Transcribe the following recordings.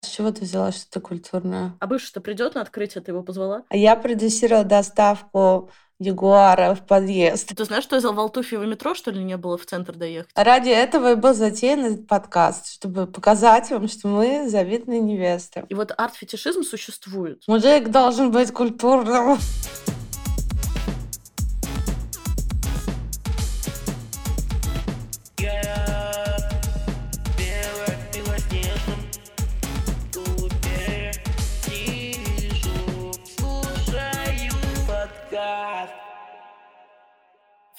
С чего ты взяла, что ты культурная? А бывший-то придет на открытие, ты его позвала? А я продюсировала доставку Ягуара в подъезд. Ты знаешь, что из Валтуфьева метро, что ли, не было в центр доехать? Ради этого и был затеян этот подкаст, чтобы показать вам, что мы завидные невесты. И вот арт-фетишизм существует. Мужик должен быть культурным.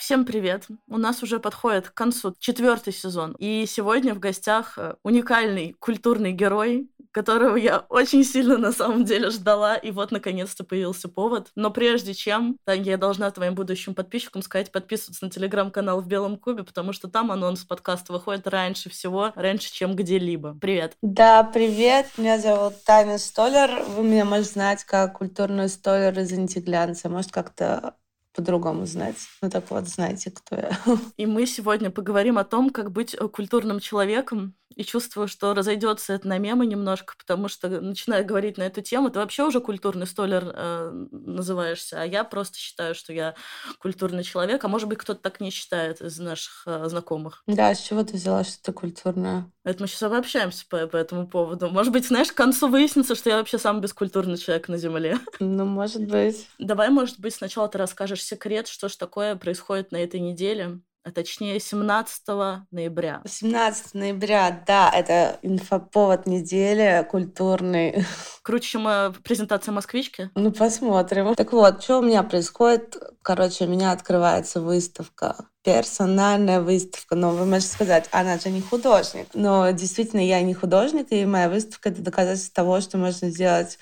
Всем привет! У нас уже подходит к концу четвертый сезон. И сегодня в гостях э, уникальный культурный герой, которого я очень сильно на самом деле ждала. И вот наконец-то появился повод. Но прежде чем, я должна твоим будущим подписчикам сказать подписываться на телеграм-канал в Белом Кубе, потому что там анонс подкаста выходит раньше всего, раньше, чем где-либо. Привет! Да, привет! Меня зовут Таня Столер. Вы меня можете знать как культурную столер из антиглянца. Может, как-то по-другому знать. Ну так вот, знаете, кто я. И мы сегодня поговорим о том, как быть культурным человеком. И чувствую, что разойдется это на мемы немножко, потому что, начиная говорить на эту тему, ты вообще уже культурный столер э, называешься, а я просто считаю, что я культурный человек, а может быть, кто-то так не считает из наших э, знакомых. Да, с чего ты взяла, что ты культурная? Это мы сейчас обобщаемся по, по этому поводу. Может быть, знаешь, к концу выяснится, что я вообще самый бескультурный человек на Земле. Ну, может быть. Давай, может быть, сначала ты расскажешь секрет, что ж такое происходит на этой неделе, а точнее 17 ноября. 17 ноября, да, это инфоповод недели культурный. Круче, чем э, презентация москвички? Ну, посмотрим. Так вот, что у меня происходит? Короче, у меня открывается выставка персональная выставка. Но вы можете сказать, она же не художник. Но действительно, я не художник, и моя выставка — это доказательство того, что можно сделать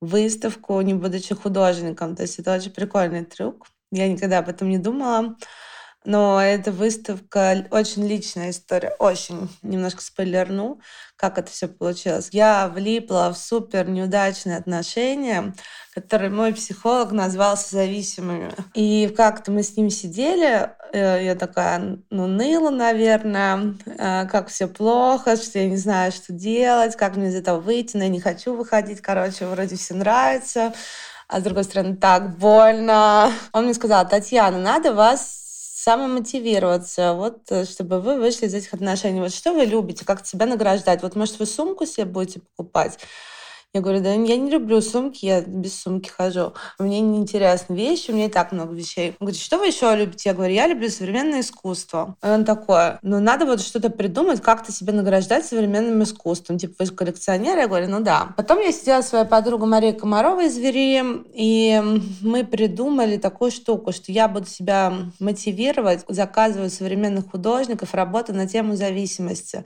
выставку, не будучи художником. То есть это очень прикольный трюк. Я никогда об этом не думала. Но эта выставка очень личная история, очень немножко спойлерну, как это все получилось. Я влипла в супер неудачные отношения, которые мой психолог назвал зависимыми. И как-то мы с ним сидели, э, я такая, ну, ныла, наверное, э, как все плохо, что я не знаю, что делать, как мне из этого выйти, но я не хочу выходить, короче, вроде все нравится а с другой стороны, так больно. Он мне сказал, Татьяна, надо вас самомотивироваться, вот, э, чтобы вы вышли из этих отношений. Вот что вы любите, как себя награждать? Вот, может, вы сумку себе будете покупать? Я говорю, да я не люблю сумки, я без сумки хожу. Мне не интересны вещи, у меня и так много вещей. Он говорит, что вы еще любите? Я говорю, я люблю современное искусство. И он такой, ну надо вот что-то придумать, как-то себя награждать современным искусством. Типа, вы коллекционер? Я говорю, ну да. Потом я сидела с своей подругой Марией Комаровой из Вери, и мы придумали такую штуку, что я буду себя мотивировать, заказывать современных художников работы на тему зависимости.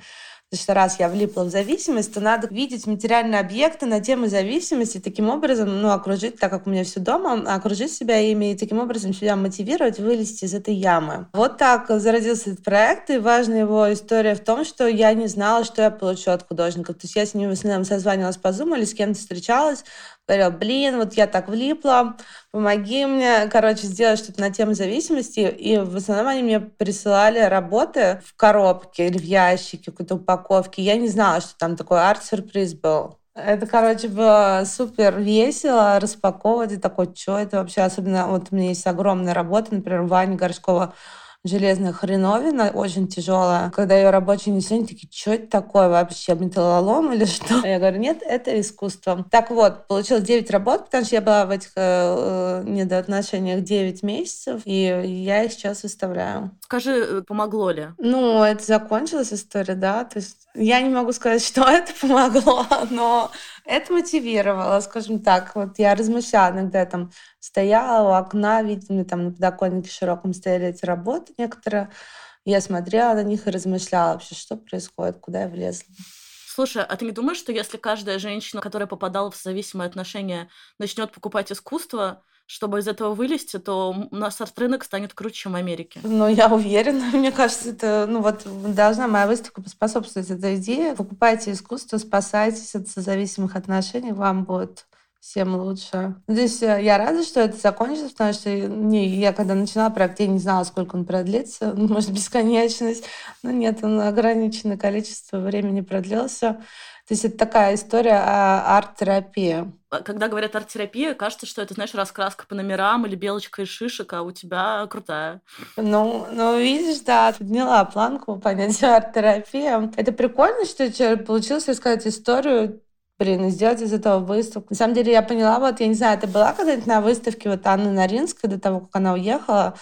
Потому что раз я влипла в зависимость, то надо видеть материальные объекты на тему зависимости, таким образом, ну, окружить, так как у меня все дома, окружить себя ими и таким образом себя мотивировать вылезти из этой ямы. Вот так зародился этот проект, и важная его история в том, что я не знала, что я получу от художников. То есть я с ними в основном созванивалась по Zoom или с кем-то встречалась, говорила, блин, вот я так влипла, помоги мне, короче, сделать что-то на тему зависимости. И в основном они мне присылали работы в коробке или в ящике, какой-то упаковке. Я не знала, что там такой арт-сюрприз был. Это, короче, было супер весело распаковывать. И такой, что это вообще? Особенно вот у меня есть огромная работа, например, Вани Горшкова железная хреновина, очень тяжелая. Когда ее рабочие несли, они такие, что это такое вообще, металлолом или что? Я говорю, нет, это искусство. Так вот, получилось 9 работ, потому что я была в этих э, э недоотношениях 9 месяцев, и я их сейчас выставляю. Скажи, э, помогло ли? Ну, это закончилась история, да. То есть я не могу сказать, что это помогло, но это мотивировало, скажем так. Вот я размышляла, иногда я там стояла у окна, видимо, там на подоконнике широком стояли эти работы некоторые. Я смотрела на них и размышляла вообще, что происходит, куда я влезла. Слушай, а ты не думаешь, что если каждая женщина, которая попадала в зависимые отношения, начнет покупать искусство, чтобы из этого вылезти, то у нас арт-рынок станет круче, чем в Америке. Ну, я уверена. Мне кажется, это, ну вот, должна моя выставка поспособствовать этой идее. Покупайте искусство, спасайтесь от созависимых отношений, вам будет всем лучше. Есть э, я рада, что это закончилось, потому что не, я когда начинала проект, я не знала, сколько он продлится. Ну, может, бесконечность. Но нет, он ограниченное количество времени продлился. То есть это такая история о арт-терапии. А когда говорят арт-терапия, кажется, что это, знаешь, раскраска по номерам или белочка из шишек, а у тебя крутая. Ну, ну видишь, да, подняла планку понятия арт-терапия. Это прикольно, что получилось рассказать историю блин, сделать из этого выставку. На самом деле я поняла, вот, я не знаю, это была когда-нибудь на выставке вот Анны Наринской до того, как она уехала,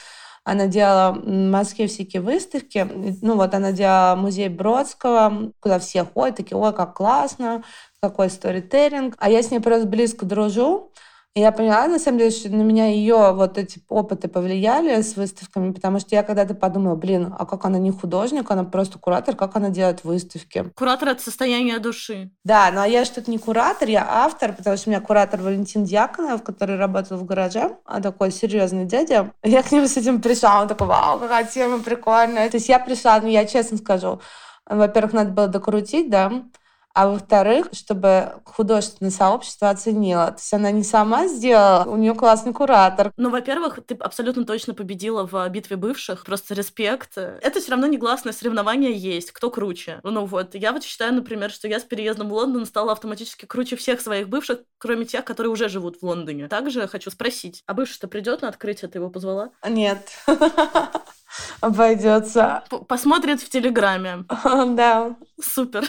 она делала в Москве всякие выставки. Ну вот она делала музей Бродского, куда все ходят, такие, ой, как классно, какой сторителлинг. А я с ней просто близко дружу. И я поняла, на самом деле, что на меня ее вот эти опыты повлияли с выставками, потому что я когда-то подумала, блин, а как она не художник, она просто куратор, как она делает выставки? Куратор — это состояние души. Да, но я что-то не куратор, я автор, потому что у меня куратор Валентин Дьяконов, который работал в гараже, а такой серьезный дядя. Я к нему с этим пришла, он такой, вау, какая тема прикольная. То есть я пришла, ну я честно скажу, во-первых, надо было докрутить, да, а во-вторых, чтобы художественное сообщество оценило. То есть она не сама сделала, у нее классный куратор. Ну, во-первых, ты абсолютно точно победила в битве бывших, просто респект. Это все равно негласное соревнование есть, кто круче. Ну вот, я вот считаю, например, что я с переездом в Лондон стала автоматически круче всех своих бывших, кроме тех, которые уже живут в Лондоне. Также хочу спросить, а бывший-то придет на открытие, ты его позвала? Нет. Обойдется. Посмотрит в Телеграме. Да. Супер.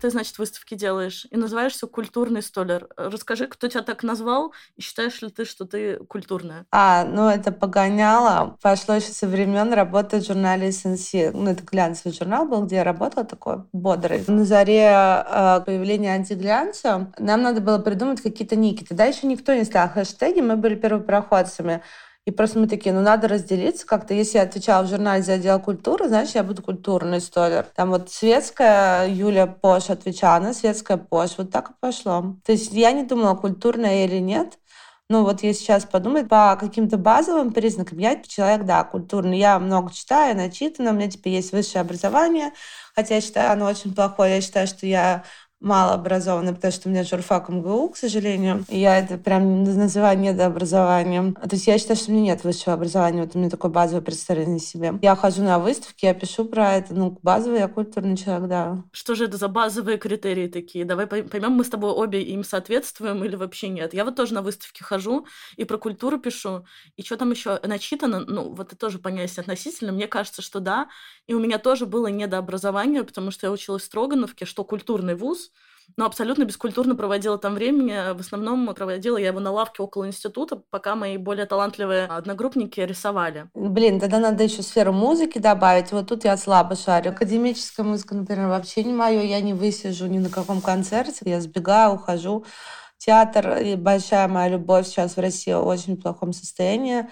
Ты, значит, выставки делаешь и называешься культурный столер. Расскажи, кто тебя так назвал, и считаешь ли ты, что ты культурная? А, ну это погоняло. Пошло еще со времен работы в журнале SNC. Ну, это глянцевый журнал был, где я работала такой бодрый. На заре э, появления антиглянца нам надо было придумать какие-то ники. Тогда еще никто не ставил хэштеги, мы были первопроходцами. И просто мы такие, ну надо разделиться как-то. Если я отвечала в журнале за отдел культуры, значит, я буду культурный столер. Там вот светская Юля Пош отвечала, она светская Пош. Вот так и пошло. То есть я не думала, культурная или нет. Ну вот если сейчас подумать, по каким-то базовым признакам, я человек, да, культурный. Я много читаю, начитана, у меня теперь есть высшее образование, хотя я считаю, оно очень плохое. Я считаю, что я малообразованная, потому что у меня журфак МГУ, к сожалению. Я это прям называю недообразованием. То есть я считаю, что у меня нет высшего образования. Вот у меня такое базовое представление себе. Я хожу на выставки, я пишу про это. Ну, базовый я культурный человек, да. Что же это за базовые критерии такие? Давай поймем, мы с тобой обе им соответствуем или вообще нет. Я вот тоже на выставке хожу и про культуру пишу. И что там еще начитано? Ну, вот это тоже понятие относительно. Мне кажется, что да. И у меня тоже было недообразование, потому что я училась в Строгановке, что культурный вуз, но абсолютно бескультурно проводила там времени. В основном проводила я его на лавке около института, пока мои более талантливые одногруппники рисовали. Блин, тогда надо еще сферу музыки добавить. Вот тут я слабо шарю. Академическая музыка, например, вообще не мое. Я не высижу ни на каком концерте. Я сбегаю, ухожу. Театр и большая моя любовь сейчас в России в очень плохом состоянии.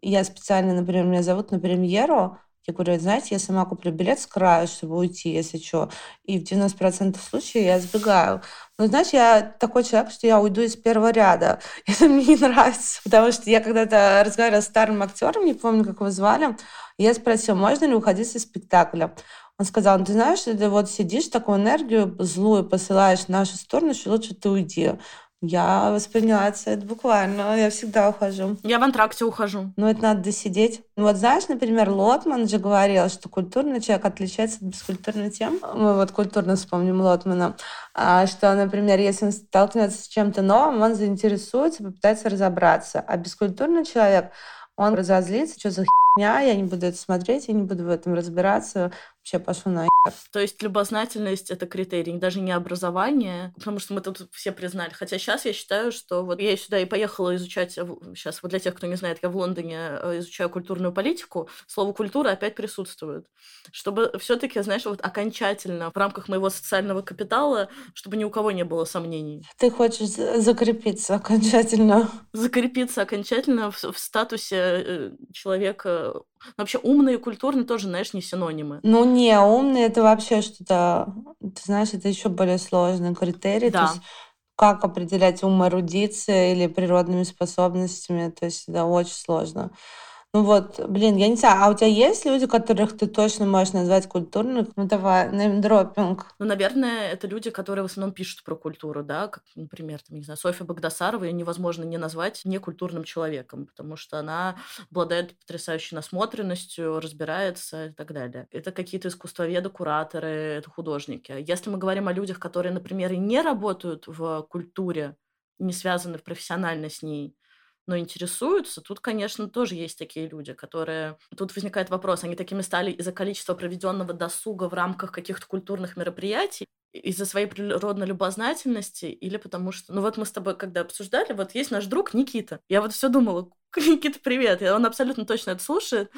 Я специально, например, меня зовут на премьеру, я говорю, знаете, я сама куплю билет с краю, чтобы уйти, если что. И в 90% случаев я сбегаю. Но, знаешь, я такой человек, что я уйду из первого ряда. Это мне не нравится. Потому что я когда-то разговаривала с старым актером, не помню, как его звали, я спросила, можно ли уходить из спектакля. Он сказал, ну, ты знаешь, ты вот сидишь, такую энергию злую посылаешь в нашу сторону, что лучше ты уйди. Я восприняла это буквально. Я всегда ухожу. Я в антракте ухожу. Ну, это надо досидеть. Ну, вот знаешь, например, Лотман же говорил, что культурный человек отличается от бескультурной тем. Мы вот культурно вспомним Лотмана. А, что, например, если он столкнется с чем-то новым, он заинтересуется, попытается разобраться. А бескультурный человек, он разозлится, что за херня, я не буду это смотреть, я не буду в этом разбираться вообще пошел на То есть любознательность — это критерий, даже не образование, потому что мы тут все признали. Хотя сейчас я считаю, что вот я сюда и поехала изучать, сейчас вот для тех, кто не знает, я в Лондоне э, изучаю культурную политику, слово «культура» опять присутствует. Чтобы все таки знаешь, вот окончательно в рамках моего социального капитала, чтобы ни у кого не было сомнений. Ты хочешь закрепиться окончательно? Закрепиться окончательно в, в статусе э, человека Вообще умный и культурный тоже, знаешь, не синонимы. Ну не, умный это вообще что-то, ты знаешь, это еще более сложный критерий. Да. То есть как определять ум эрудиции или природными способностями, то есть это очень сложно. Ну вот, блин, я не знаю, а у тебя есть люди, которых ты точно можешь назвать культурными? Ну давай, неймдропинг. Ну, наверное, это люди, которые в основном пишут про культуру, да, как, например, там, не знаю, Софья Богдасарова, ее невозможно не назвать некультурным человеком, потому что она обладает потрясающей насмотренностью, разбирается и так далее. Это какие-то искусствоведы, кураторы, это художники. Если мы говорим о людях, которые, например, и не работают в культуре, не связаны профессионально с ней, но интересуются, тут, конечно, тоже есть такие люди, которые... Тут возникает вопрос, они такими стали из-за количества проведенного досуга в рамках каких-то культурных мероприятий, из-за своей природной любознательности или потому что... Ну вот мы с тобой когда обсуждали, вот есть наш друг Никита. Я вот все думала, Никита, привет. Он абсолютно точно это слушает.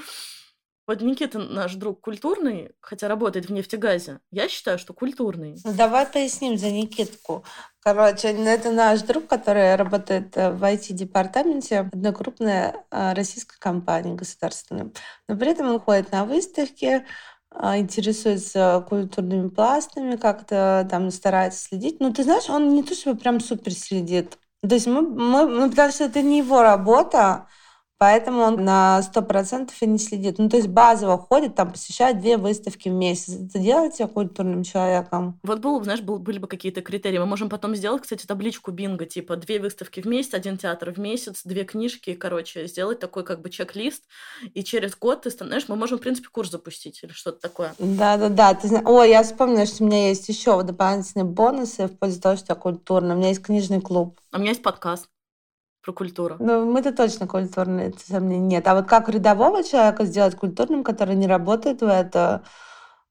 Вот Никита наш друг культурный, хотя работает в нефтегазе. Я считаю, что культурный. Ну, давай поясним за Никитку. Короче, это наш друг, который работает э, в IT-департаменте одной крупной э, российской компании государственной. Но при этом он ходит на выставки, э, интересуется культурными пластами, как-то там старается следить. Ну, ты знаешь, он не то чтобы прям супер следит. То есть мы, мы, ну, потому что это не его работа, Поэтому он на сто процентов и не следит. Ну, то есть базово ходит, там посещает две выставки в месяц. Это делает тебя культурным человеком. Вот был, знаешь, был, были бы какие-то критерии. Мы можем потом сделать, кстати, табличку бинго, типа две выставки в месяц, один театр в месяц, две книжки, короче, сделать такой как бы чек-лист. И через год ты становишься... Мы можем, в принципе, курс запустить или что-то такое. Да-да-да. Ты... О, я вспомнила, что у меня есть еще дополнительные бонусы в пользу того, что я культурная. У меня есть книжный клуб. А у меня есть подкаст про культуру? Ну, мы-то точно культурные, сомнений нет. А вот как рядового человека сделать культурным, который не работает в это,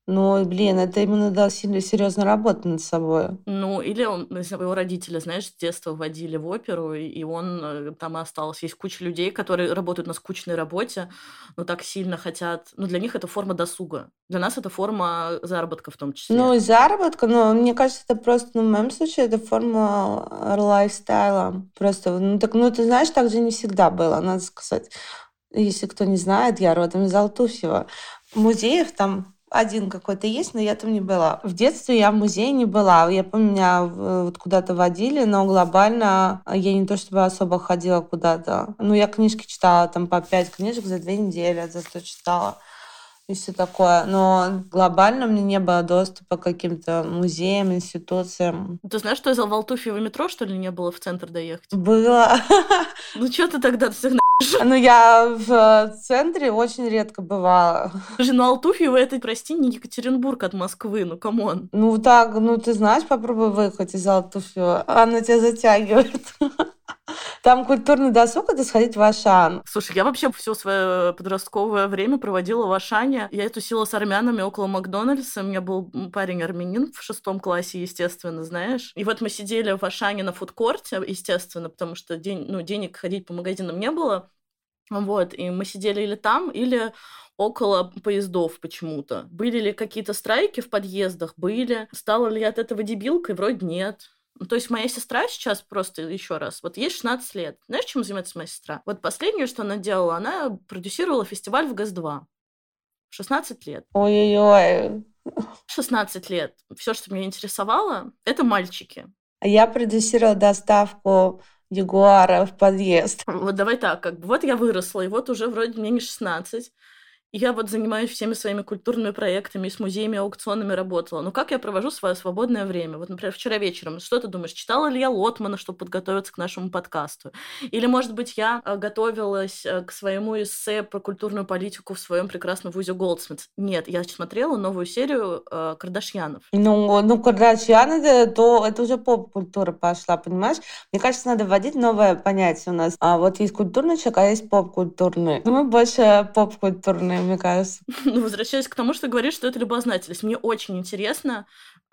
ну, блин, это именно надо сильно серьезно работать над собой. Ну, или он, его родители, знаешь, с детства водили в оперу, и он э, там остался. Есть куча людей, которые работают на скучной работе, но так сильно хотят... Ну, для них это форма досуга. Для нас это форма заработка в том числе. Ну, и заработка, но мне кажется, это просто, ну, в моем случае, это форма лайфстайла. Просто, ну, так, ну, ты знаешь, так же не всегда было, надо сказать. Если кто не знает, я родом из Алтуфьева. В музеях там один какой-то есть, но я там не была. В детстве я в музее не была. Я помню, меня вот куда-то водили, но глобально я не то чтобы особо ходила куда-то. Ну, я книжки читала там по пять книжек за две недели, зато читала и все такое. Но глобально мне не было доступа к каким-то музеям, институциям. Ты знаешь, что из Алтуфьева метро, что ли, не было в центр доехать? Было. Ну, что ты тогда всех ну, я в центре очень редко бывала. Слушай, ну Алтуфьево это, прости, не Екатеринбург от Москвы, ну come on. Ну так, ну ты знаешь, попробуй выехать из Алтуфьева. Она тебя затягивает. Там культурный досуг — это сходить в Ашан. Слушай, я вообще все свое подростковое время проводила в Ашане. Я тусила с армянами около Макдональдса. У меня был парень армянин в шестом классе, естественно, знаешь. И вот мы сидели в Ашане на фудкорте, естественно, потому что день, ну, денег ходить по магазинам не было. Вот, и мы сидели или там, или около поездов почему-то. Были ли какие-то страйки в подъездах? Были. Стала ли я от этого дебилкой? Вроде нет. Ну, то есть моя сестра сейчас просто еще раз, вот ей 16 лет. Знаешь, чем занимается моя сестра? Вот последнее, что она делала, она продюсировала фестиваль в ГАЗ-2. 16 лет. Ой-ой-ой. 16 лет. Все, что меня интересовало, это мальчики. А я продюсировала доставку Ягуара в подъезд. Вот давай так, как бы вот я выросла, и вот уже вроде мне не 16. Я вот занимаюсь всеми своими культурными проектами, с музеями, аукционами работала. Но как я провожу свое свободное время? Вот, например, вчера вечером, что ты думаешь, читала ли я Лотмана, чтобы подготовиться к нашему подкасту? Или, может быть, я э, готовилась э, к своему эссе про культурную политику в своем прекрасном вузе Goldsmiths? Нет, я смотрела новую серию э, Кардашьянов. Ну, ну Кардашьян, это, то, это уже поп-культура пошла, понимаешь? Мне кажется, надо вводить новое понятие у нас. А вот есть культурный человек, а есть поп-культурный. Мы больше поп-культурные мне кажется. Ну, возвращаясь к тому, что говоришь, что это любознательность. Мне очень интересно,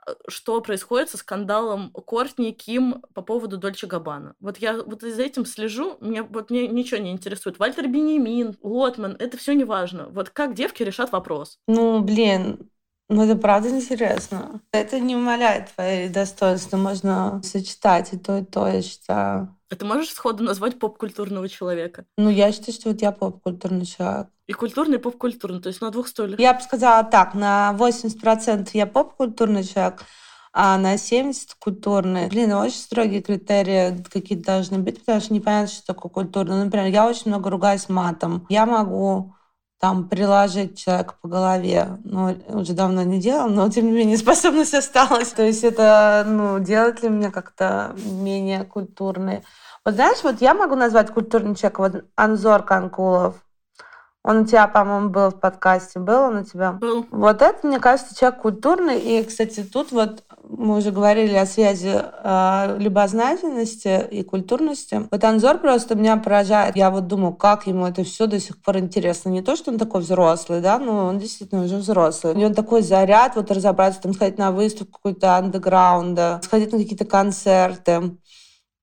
э, что происходит со скандалом Кортни Ким по поводу Дольче Габбана. Вот я вот за этим слежу, мне вот мне ничего не интересует. Вальтер Бенемин, Лотман, это все не важно. Вот как девки решат вопрос? Ну, блин, ну, это правда интересно. Это не умаляет твои достоинства. Можно сочетать и то, и то, я считаю. А ты можешь сходу назвать поп-культурного человека? Ну, я считаю, что вот я поп-культурный человек. И культурный, и поп-культурный, то есть на двух столях. Я бы сказала так, на 80% я поп-культурный человек, а на 70 культурные. Блин, очень строгие критерии какие-то должны быть, потому что непонятно, что такое культурно. Например, я очень много ругаюсь матом. Я могу там приложить человека по голове. Ну, уже давно не делал, но тем не менее способность осталась. То есть это, ну, делает ли меня как-то менее культурной. Вот знаешь, вот я могу назвать культурным человеком, вот Анзор Канкулов. Он у тебя, по-моему, был в подкасте. Был он у тебя? Был. Вот это, мне кажется, человек культурный. И, кстати, тут вот мы уже говорили о связи э, любознательности и культурности. Вот Анзор просто меня поражает. Я вот думаю, как ему это все до сих пор интересно. Не то, что он такой взрослый, да, но он действительно уже взрослый. У него такой заряд, вот разобраться, там, сходить на выставку какой-то андеграунда, сходить на какие-то концерты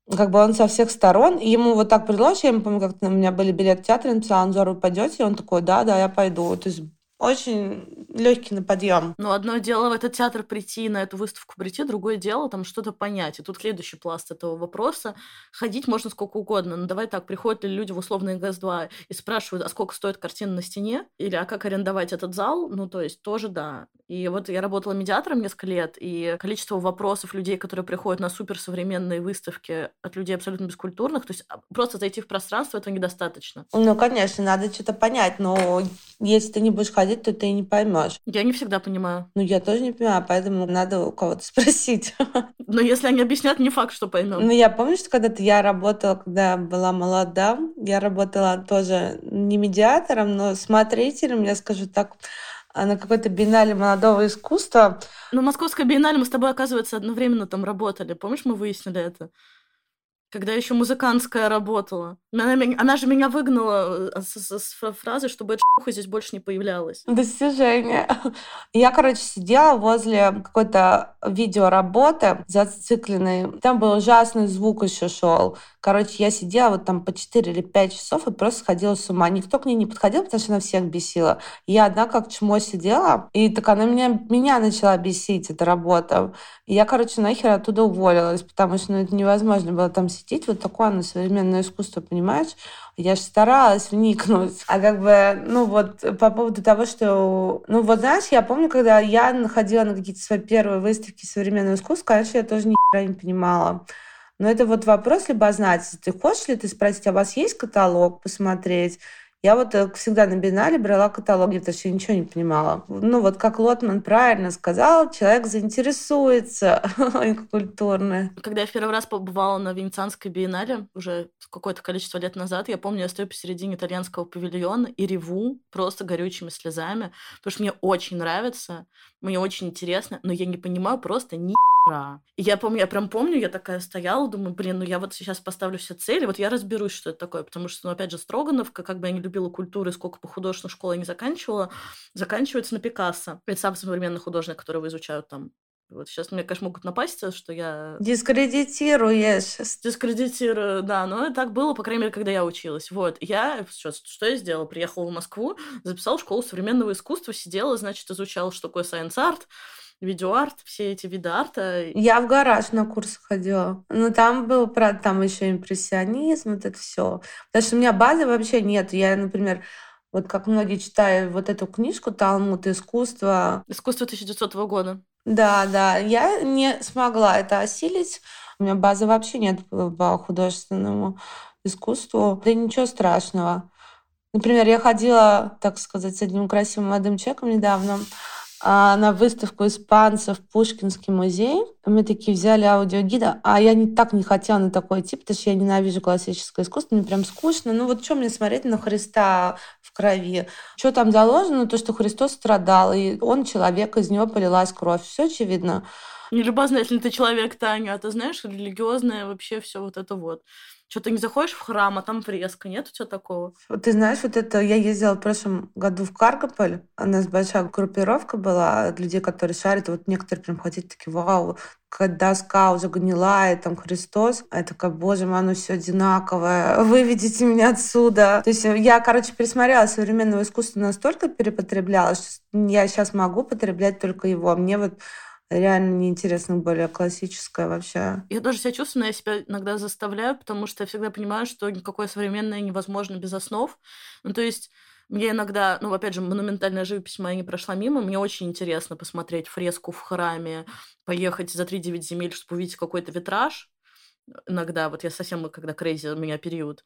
как бы он со всех сторон, и ему вот так предложили, я помню, как у меня были билеты в театр, я написала, Анзор, вы пойдете? И он такой, да, да, я пойду. То есть очень легкий на подъем. Ну, одно дело в этот театр прийти, на эту выставку прийти, другое дело там что-то понять. И тут следующий пласт этого вопроса. Ходить можно сколько угодно. Но давай так, приходят ли люди в условный ГАЗ-2 и спрашивают, а сколько стоит картина на стене? Или а как арендовать этот зал? Ну, то есть тоже да. И вот я работала медиатором несколько лет, и количество вопросов людей, которые приходят на суперсовременные выставки от людей абсолютно бескультурных, то есть а, просто зайти в пространство, этого недостаточно. Ну, конечно, надо что-то понять, но если ты не будешь ходить, то ты не поймешь. Я не всегда понимаю. Ну, я тоже не понимаю, поэтому надо у кого-то спросить. Но если они объяснят, не факт, что поймем. Ну, я помню, что когда-то я работала, когда была молода, я работала тоже не медиатором, но смотрителем, я скажу так, на какой-то биеннале молодого искусства. Ну, Московская биеннале мы с тобой, оказывается, одновременно там работали. Помнишь, мы выяснили это? Когда еще музыкантская работала. Она, она же меня выгнала э, с, с, с фразой, чтобы эта шуха здесь больше не появлялась. Достижение. Я, короче, сидела возле какой-то видеоработы зацикленной. Там был ужасный звук еще шел. Короче, я сидела вот там по 4 или 5 часов и просто сходила с ума. Никто к ней не подходил, потому что она всех бесила. Я одна как чмо сидела, и так она меня, меня начала бесить, эта работа. И я, короче, нахер оттуда уволилась, потому что ну, это невозможно было там сидеть. Вот такое оно современное искусство, понимаешь? Я же старалась вникнуть. А как бы, ну вот по поводу того, что... Ну вот знаешь, я помню, когда я находила на какие-то свои первые выставки современного искусства, конечно, я тоже ни не понимала. Но это вот вопрос либо знать, ты хочешь ли ты спросить, а у вас есть каталог посмотреть? Я вот э, всегда на биеннале брала каталоги, потому что я ничего не понимала. Ну вот как Лотман правильно сказал, человек заинтересуется культурно. Когда я в первый раз побывала на Венецианской биеннале, уже какое-то количество лет назад, я помню, я стою посередине итальянского павильона и реву просто горючими слезами, потому что мне очень нравится, мне очень интересно, но я не понимаю просто ни и я помню, я прям помню, я такая стояла, думаю, блин, ну я вот сейчас поставлю все цели, вот я разберусь, что это такое, потому что, ну, опять же, Строгановка, как бы я не любила культуры, сколько по художественной школе не заканчивала, заканчивается на Пикассо. Это самый современный художник, которого изучают там вот сейчас мне, конечно, могут напасть, что я... Дискредитируешь. Дискредитирую, да. Но так было, по крайней мере, когда я училась. Вот. Я... Что, что я сделала? Приехала в Москву, записала школу современного искусства, сидела, значит, изучала, что такое science art, видеоарт, все эти виды арта. Я в гараж на курсы ходила. Ну, там был, правда, там еще импрессионизм, вот это все. Потому что у меня базы вообще нет. Я, например, вот как многие читаю вот эту книжку «Талмуд. Искусство». Искусство 1900 года. Да, да. Я не смогла это осилить. У меня базы вообще нет по художественному искусству. Да ничего страшного. Например, я ходила, так сказать, с одним красивым молодым человеком недавно. А, на выставку испанцев в Пушкинский музей. Мы такие взяли аудиогида, а я не так не хотела на такой тип, потому что я ненавижу классическое искусство, мне прям скучно. Ну вот что мне смотреть на Христа крови? Что там заложено? То, что Христос страдал, и он человек, из него полилась кровь. Все очевидно. Не любозно, если ты человек, Таня, а ты знаешь, религиозное вообще все вот это вот. Что ты не заходишь в храм, а там фреска, нет у тебя такого? Ты знаешь, вот это я ездила в прошлом году в Каргополь. У нас большая группировка была людей, которые шарят. Вот некоторые прям ходили такие, вау, доска уже гнилая, там Христос. А я такая, боже мой, оно все одинаковое, выведите меня отсюда. То есть я, короче, пересмотрела современного искусства настолько перепотребляла, что я сейчас могу потреблять только его. Мне вот реально неинтересно более классическое вообще. Я тоже себя чувствую, но я себя иногда заставляю, потому что я всегда понимаю, что никакое современное невозможно без основ. Ну, то есть Мне иногда, ну, опять же, монументальная живопись моя не прошла мимо. Мне очень интересно посмотреть фреску в храме, поехать за 3-9 земель, чтобы увидеть какой-то витраж. Иногда, вот я совсем, когда крейзи у меня период.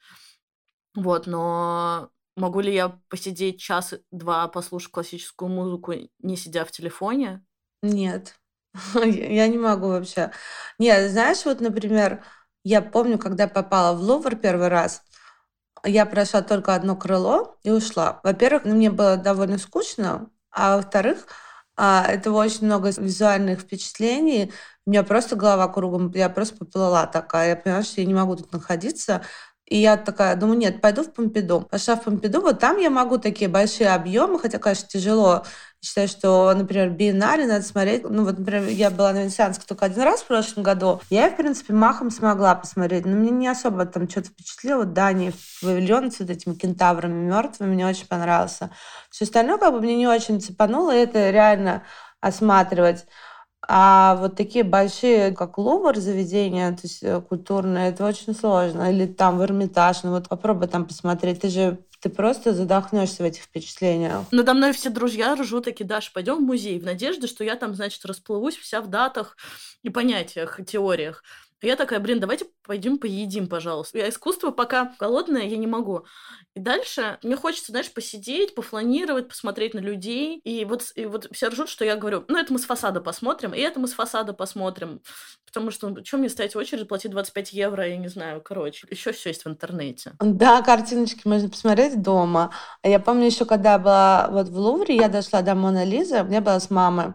Вот, но могу ли я посидеть час-два, послушать классическую музыку, не сидя в телефоне? Нет, я не могу вообще. Нет, знаешь, вот, например, я помню, когда попала в Лувр первый раз, я прошла только одно крыло и ушла. Во-первых, мне было довольно скучно, а во-вторых, а, это очень много визуальных впечатлений. У меня просто голова кругом, я просто поплыла такая. Я поняла, что я не могу тут находиться. И я такая думаю, нет, пойду в Помпиду. Пошла в Помпиду, вот там я могу такие большие объемы, хотя, конечно, тяжело. Считаю, что, например, биеннале надо смотреть. Ну, вот, например, я была на Венецианске только один раз в прошлом году. Я, в принципе, махом смогла посмотреть, но мне не особо там что-то впечатлило. Вот Дани, павильон с вот этими кентаврами мертвыми, мне очень понравился. Все остальное, как бы, мне не очень цепануло, и это реально осматривать. А вот такие большие, как Лувр, заведения, то есть э, культурные, это очень сложно. Или там в Эрмитаж, ну вот попробуй там посмотреть. Ты же ты просто задохнешься в этих впечатлениях. Надо мной все друзья ржут такие, Даш, пойдем в музей, в надежде, что я там, значит, расплывусь вся в датах и понятиях, и теориях. Я такая, блин, давайте пойдем поедим, пожалуйста. Я искусство пока голодная, я не могу. И дальше мне хочется, знаешь, посидеть, пофланировать, посмотреть на людей. И вот, и вот все ржут, что я говорю, ну, это мы с фасада посмотрим, и это мы с фасада посмотрим. Потому что, ну, что мне стоять в очередь, платить 25 евро, я не знаю, короче. Еще все есть в интернете. Да, картиночки можно посмотреть дома. А я помню еще, когда была вот в Лувре, я дошла до Мона Лизы, я была с мамой.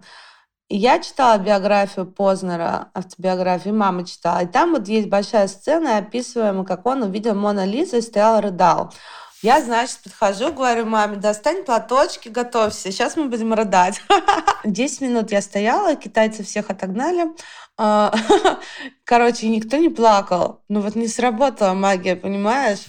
Я читала биографию Познера, автобиографию, мама читала. И там вот есть большая сцена, описываемая, как он увидел Мона Лизу и стоял, рыдал. Я, значит, подхожу, говорю маме, достань платочки, готовься, сейчас мы будем рыдать. Десять минут я стояла, китайцы всех отогнали. А, короче, никто не плакал. Ну вот не сработала магия, понимаешь?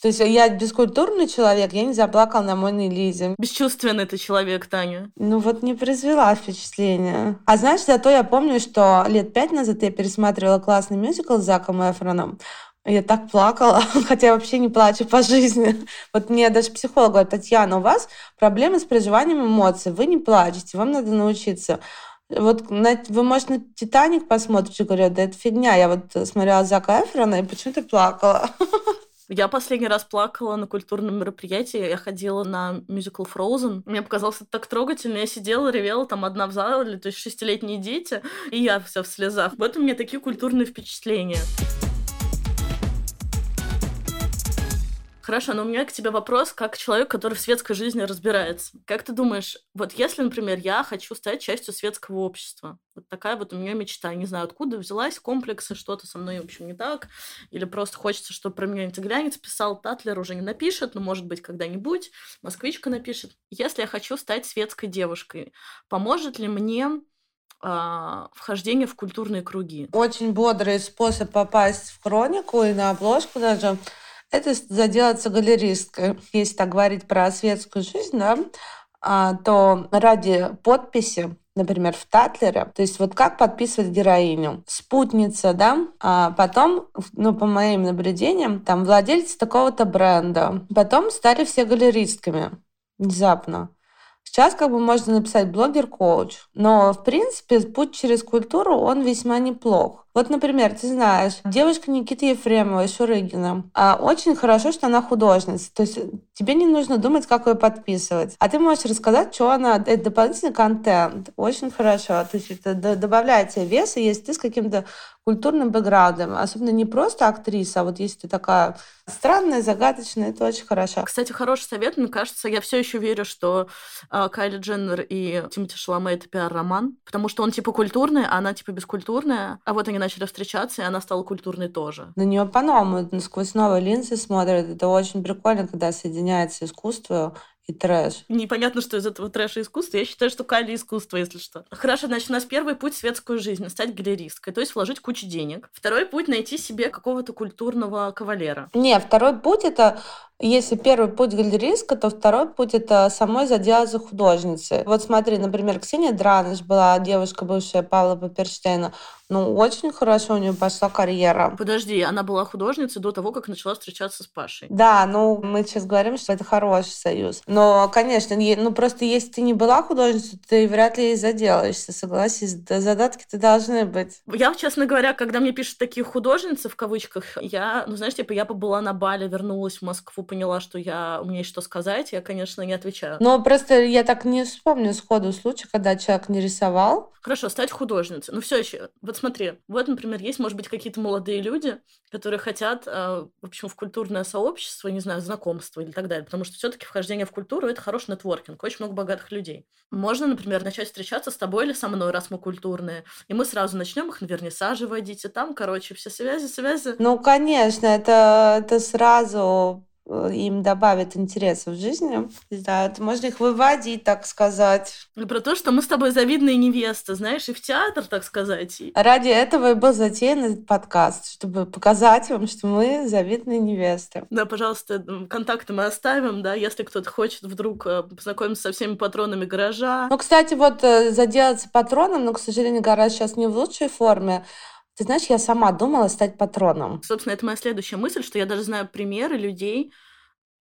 То есть я бескультурный человек, я не заплакал на Моне Лизе. Бесчувственный ты человек, Таня. Ну вот не произвела впечатление. А знаешь, зато я помню, что лет пять назад я пересматривала классный мюзикл с Заком Эфроном. Я так плакала, хотя я вообще не плачу по жизни. Вот мне даже психолог говорит, Татьяна, у вас проблемы с проживанием эмоций, вы не плачете, вам надо научиться. Вот на, вы, может, на «Титаник» посмотрите, говорят, да это фигня. Я вот смотрела Зака Эфрона и почему-то плакала. Я последний раз плакала на культурном мероприятии. Я ходила на мюзикл Frozen. Мне показалось это так трогательно. Я сидела, ревела, там одна в зале, то есть шестилетние дети, и я вся в слезах. Вот у меня такие культурные впечатления. Хорошо, но у меня к тебе вопрос, как человек, который в светской жизни разбирается. Как ты думаешь, вот если, например, я хочу стать частью светского общества, вот такая вот у меня мечта, не знаю, откуда взялась, комплексы, что-то со мной, в общем, не так, или просто хочется, чтобы про меня интегрянец писал, Татлер уже не напишет, но, может быть, когда-нибудь москвичка напишет. Если я хочу стать светской девушкой, поможет ли мне а, вхождение в культурные круги? Очень бодрый способ попасть в хронику и на обложку даже – это заделаться галеристкой. Если так говорить про светскую жизнь, да, а, то ради подписи например, в Татлере. То есть вот как подписывать героиню. Спутница, да, а потом, ну, по моим наблюдениям, там владельцы такого-то бренда. Потом стали все галеристками внезапно. Сейчас как бы можно написать блогер-коуч, но в принципе путь через культуру, он весьма неплох. Вот, например, ты знаешь, девушка Никиты Ефремовой, Шурыгина, а очень хорошо, что она художница. То есть тебе не нужно думать, как ее подписывать. А ты можешь рассказать, что она... Это дополнительный контент. Очень хорошо. То есть это добавляет тебе веса, если ты с каким-то культурным бэкграундом. Особенно не просто актриса, а вот если ты такая странная, загадочная, это очень хорошо. Кстати, хороший совет, мне кажется, я все еще верю, что э, Кайли Дженнер и Тимоти Шаломе это пиар-роман, потому что он типа культурный, а она типа бескультурная, а вот они начали встречаться, и она стала культурной тоже. На нее по-новому, сквозь новые линзы смотрят. Это очень прикольно, когда соединяется искусство и трэш. Непонятно, что из этого трэша искусство. Я считаю, что Кали искусство, если что. Хорошо, значит, у нас первый путь светскую жизнь — стать галеристкой, то есть вложить кучу денег. Второй путь — найти себе какого-то культурного кавалера. Не, второй путь — это Если первый путь галеристка, то второй путь это самой заделаться художницей. Вот смотри, например, Ксения Драныш была девушка, бывшая Павла Паперштейна. Ну, очень хорошо у нее пошла карьера. Подожди, она была художницей до того, как начала встречаться с Пашей. Да, ну, мы сейчас говорим, что это хороший союз. Но, конечно, ну, просто если ты не была художницей, ты вряд ли и заделаешься, согласись. Задатки-то должны быть. Я, честно говоря, когда мне пишут такие художницы, в кавычках, я, ну, знаешь, типа, я побыла на Бали, вернулась в Москву, поняла, что я, у меня есть что сказать, я, конечно, не отвечаю. Но просто я так не вспомню сходу случай, когда человек не рисовал. Хорошо, стать художницей. Ну, все еще. Вот смотри, вот, например, есть, может быть, какие-то молодые люди, которые хотят, э, в общем, в культурное сообщество, не знаю, знакомство или так далее, потому что все-таки вхождение в культуру это хороший нетворкинг, очень много богатых людей. Можно, например, начать встречаться с тобой или со мной, раз мы культурные, и мы сразу начнем их на вернисаже водить, и там, короче, все связи, связи. Ну, конечно, это, это сразу им добавит интереса в жизни. Да, можно их выводить, так сказать. И про то, что мы с тобой завидные невесты, знаешь, и в театр, так сказать. Ради этого и был затеян этот подкаст, чтобы показать вам, что мы завидные невесты. Да, пожалуйста, контакты мы оставим, да, если кто-то хочет вдруг э, познакомиться со всеми патронами гаража. Ну, кстати, вот э, заделаться патроном, но, к сожалению, гараж сейчас не в лучшей форме. Ты знаешь, я сама думала стать патроном. Собственно, это моя следующая мысль, что я даже знаю примеры людей,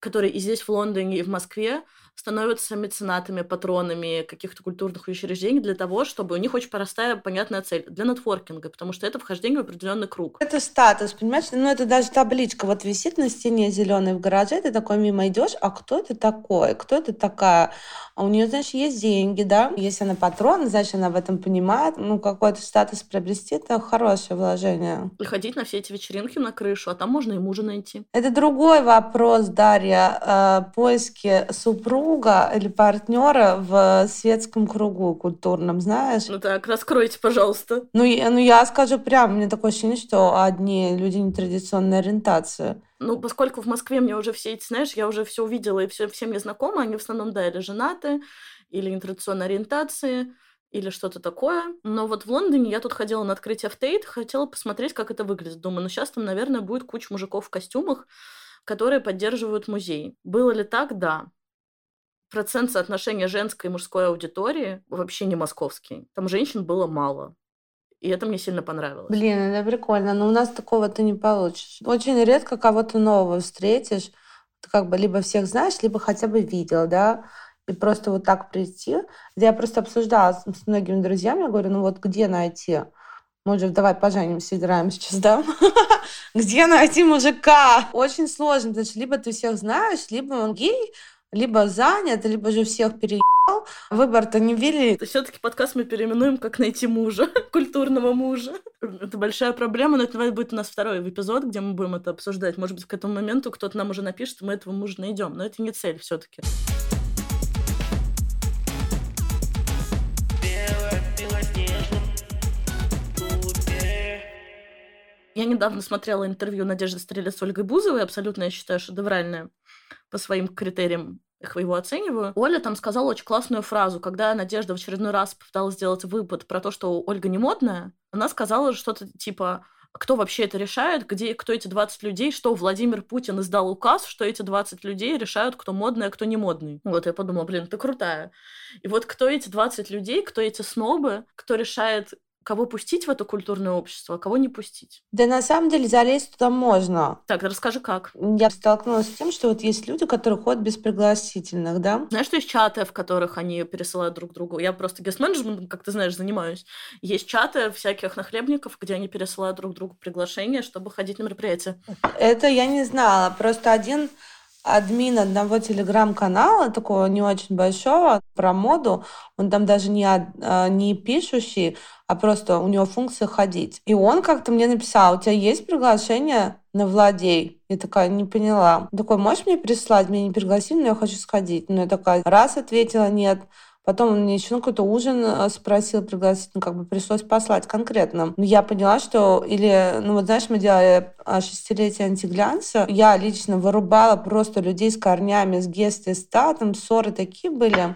которые и здесь, в Лондоне, и в Москве становятся меценатами, патронами каких-то культурных учреждений для того, чтобы у них очень простая, понятная цель для нетворкинга, потому что это вхождение в определенный круг. Это статус, понимаешь? Ну, это даже табличка вот висит на стене зеленой в гараже, ты такой мимо идешь, а кто это такой? Кто это такая? А у нее, значит, есть деньги, да? Если она патрон, значит, она в этом понимает. Ну, какой-то статус приобрести, это хорошее вложение. И ходить на все эти вечеринки на крышу, а там можно и мужа найти. Это другой вопрос, Дарья. Э, поиски супруга друга или партнера в светском кругу культурном, знаешь? Ну так, раскройте, пожалуйста. Ну, я, ну я скажу прямо, мне такое ощущение, что одни люди нетрадиционной ориентации. Ну, поскольку в Москве мне уже все эти, знаешь, я уже все увидела, и все, все мне знакомы, они в основном, да, или женаты, или нетрадиционной ориентации, или что-то такое. Но вот в Лондоне я тут ходила на открытие в Тейт, хотела посмотреть, как это выглядит. Думаю, ну сейчас там, наверное, будет куча мужиков в костюмах, которые поддерживают музей. Было ли так? Да процент соотношения женской и мужской аудитории вообще не московский. Там женщин было мало. И это мне сильно понравилось. Блин, это прикольно. Но у нас такого ты не получишь. Очень редко кого-то нового встретишь. Ты как бы либо всех знаешь, либо хотя бы видел, да? И просто вот так прийти. Я просто обсуждала с многими друзьями, я говорю, ну вот где найти? Мы же давай поженимся, играем сейчас, да? Где найти мужика? Очень сложно, потому что либо ты всех знаешь, либо он гей, либо занят, либо же всех переебал. Выбор-то не вели. Все-таки подкаст мы переименуем как найти мужа, культурного мужа. Это большая проблема, но это будет у нас второй эпизод, где мы будем это обсуждать. Может быть, к этому моменту кто-то нам уже напишет, мы этого мужа найдем. Но это не цель все-таки. Я недавно смотрела интервью Надежды Стрелец с Ольгой Бузовой, абсолютно, я считаю, шедевральное по своим критериям их его оцениваю. Оля там сказала очень классную фразу, когда Надежда в очередной раз попыталась сделать выпад про то, что Ольга не модная, она сказала что-то типа кто вообще это решает, где, кто эти 20 людей, что Владимир Путин издал указ, что эти 20 людей решают, кто модный, а кто не модный. Вот я подумала, блин, ты крутая. И вот кто эти 20 людей, кто эти снобы, кто решает, кого пустить в это культурное общество, а кого не пустить. Да на самом деле залезть туда можно. Так, расскажи, как. Я столкнулась с тем, что вот есть люди, которые ходят без пригласительных, да? Знаешь, что есть чаты, в которых они пересылают друг другу? Я просто гест-менеджментом, как ты знаешь, занимаюсь. Есть чаты всяких нахлебников, где они пересылают друг другу приглашения, чтобы ходить на мероприятия. Это я не знала. Просто один админ одного телеграм-канала, такого не очень большого, про моду. Он там даже не, а, не пишущий, а просто у него функция ходить. И он как-то мне написал, у тебя есть приглашение на владей? Я такая, не поняла. Он такой, можешь мне прислать? Меня не пригласили, но я хочу сходить. Ну, я такая, раз ответила, нет. Потом он мне еще на какой-то ужин э, спросил пригласить, ну, как бы пришлось послать конкретно. Но я поняла, что или, ну, вот знаешь, мы делали э, шестилетие антиглянца, я лично вырубала просто людей с корнями, с гест-листа, там ссоры такие были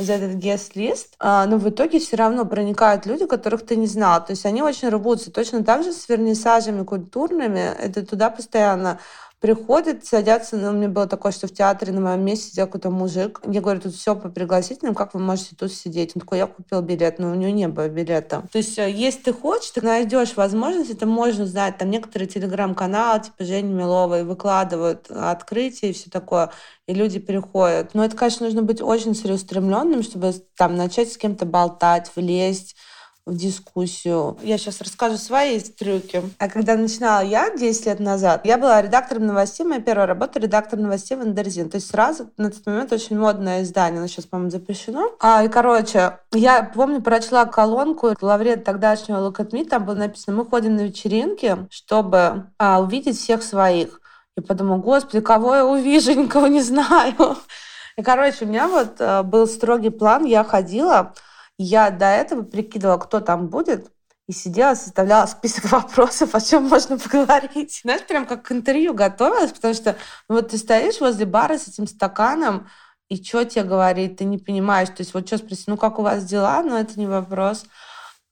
за этот гест-лист, а, но в итоге все равно проникают люди, которых ты не знал. То есть они очень рвутся. Точно так же с вернисажами культурными. Это туда постоянно приходят, садятся, ну, у меня было такое, что в театре на моем месте сидел какой-то мужик. Я говорю, тут все по пригласительным, как вы можете тут сидеть? Он такой, я купил билет, но у него не было билета. То есть, э, если ты хочешь, ты найдешь возможность, это можно узнать. Там некоторые телеграм-каналы, типа Жени Миловой, выкладывают открытия и все такое, и люди переходят. Но это, конечно, нужно быть очень целеустремленным, чтобы там начать с кем-то болтать, влезть, в дискуссию. Я сейчас расскажу свои трюки. А когда начинала я 10 лет назад, я была редактором новостей, моя первая работа — редактор новостей в Андерзин. То есть сразу на тот момент очень модное издание, оно сейчас, по-моему, запрещено. А, и, короче, я помню, прочла колонку главред тогдашнего Look at Me, там было написано, мы ходим на вечеринки, чтобы а, увидеть всех своих. Я подумала, господи, кого я увижу, никого не знаю. И, короче, у меня вот э, был строгий план, я ходила, я до этого прикидывала, кто там будет, и сидела, составляла список вопросов, о чем можно поговорить. Знаешь, прям как к интервью готовилась, потому что ну, вот ты стоишь возле бара с этим стаканом, и что тебе говорить, ты не понимаешь. То есть вот что спросить, ну как у вас дела, но это не вопрос.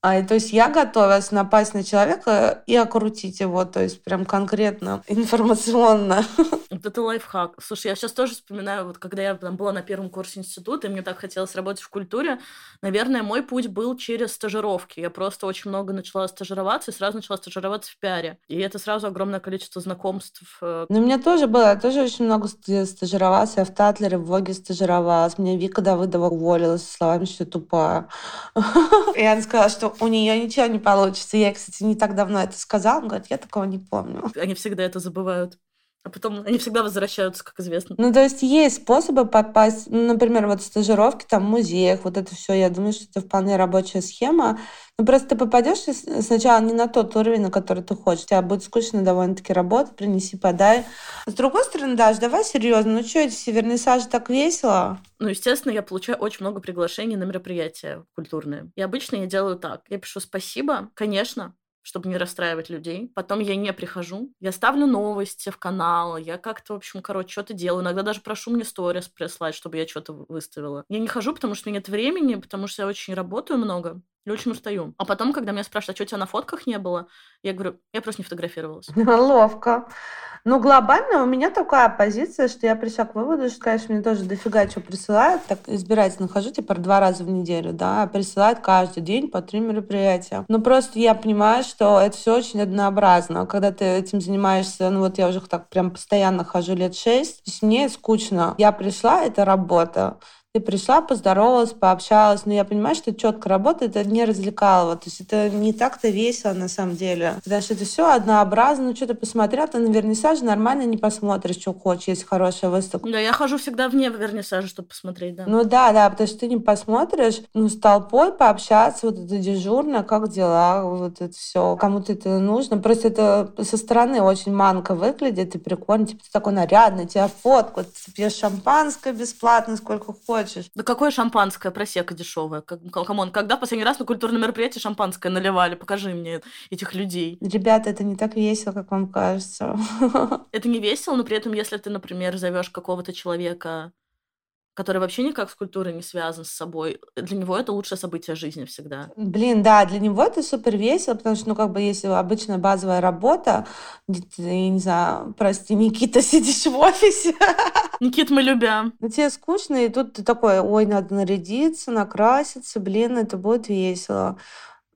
А, то есть я готовилась напасть на человека и окрутить его, то есть прям конкретно, информационно. Вот это лайфхак. Слушай, я сейчас тоже вспоминаю, вот когда я там была на первом курсе института, и мне так хотелось работать в культуре, наверное, мой путь был через стажировки. Я просто очень много начала стажироваться, и сразу начала стажироваться в пиаре. И это сразу огромное количество знакомств. Э. Ну, у меня тоже было, я тоже очень много стажировалась, я в Татлере, в Воге стажировалась. Меня Вика Давыдова уволила со словами, что я тупая. И она сказала, что у нее ничего не получится. Я, кстати, не так давно это сказала. Он говорит, я такого не помню. Они всегда это забывают. А потом они всегда возвращаются, как известно. Ну, то есть есть способы попасть, ну, например, вот стажировки там в музеях, вот это все, я думаю, что это вполне рабочая схема. Но просто ты попадешь сначала не на тот уровень, на который ты хочешь. Тебя будет скучно довольно-таки работать, принеси, подай. С другой стороны, Даш, давай серьезно, ну что эти северные сажи так весело? Ну, естественно, я получаю очень много приглашений на мероприятия культурные. И обычно я делаю так. Я пишу спасибо, конечно, чтобы не расстраивать людей. Потом я не прихожу. Я ставлю новости в канал, я как-то, в общем, короче, что-то делаю. Иногда даже прошу мне сторис прислать, чтобы я что-то выставила. Я не хожу, потому что у меня нет времени, потому что я очень работаю много и очень устаю. А потом, когда меня спрашивают, а что у тебя на фотках не было, я говорю, я просто не фотографировалась. Ловко. Ну, глобально у меня такая позиция, что я пришла к выводу, что, конечно, мне тоже дофига что присылают. Так избирательно хожу, типа, два раза в неделю, да, присылают каждый день по три мероприятия. Но просто я понимаю, что это все очень однообразно. Когда ты этим занимаешься, ну вот я уже так прям постоянно хожу лет шесть, мне скучно. Я пришла, это работа ты пришла, поздоровалась, пообщалась, но я понимаю, что это четко работает, это не развлекалово, то есть это не так-то весело на самом деле, потому что это все однообразно, ну что-то посмотрел, ты на вернисаже нормально не посмотришь, что хочешь, если хорошая выставка. Да, я хожу всегда вне вернисажа, чтобы посмотреть, да. Ну да, да, потому что ты не посмотришь, ну с толпой пообщаться, вот это дежурно, как дела, вот это все, кому-то это нужно, просто это со стороны очень манко выглядит и прикольно, типа ты такой нарядный, тебя фотку, ты пьешь шампанское бесплатно, сколько хочешь, хочешь. Да какое шампанское, просекко дешевое. Come on, когда последний раз на культурном мероприятии шампанское наливали? Покажи мне этих людей. Ребята, это не так весело, как вам кажется. Это не весело, но при этом, если ты, например, зовешь какого-то человека который вообще никак с культурой не связан с собой, для него это лучшее событие жизни всегда. Блин, да, для него это супер весело, потому что, ну, как бы, если обычная базовая работа, где ты, я не знаю, прости, Никита, сидишь в офисе. Никит, мы любим. Но тебе скучно, и тут ты такой, ой, надо нарядиться, накраситься, блин, это будет весело.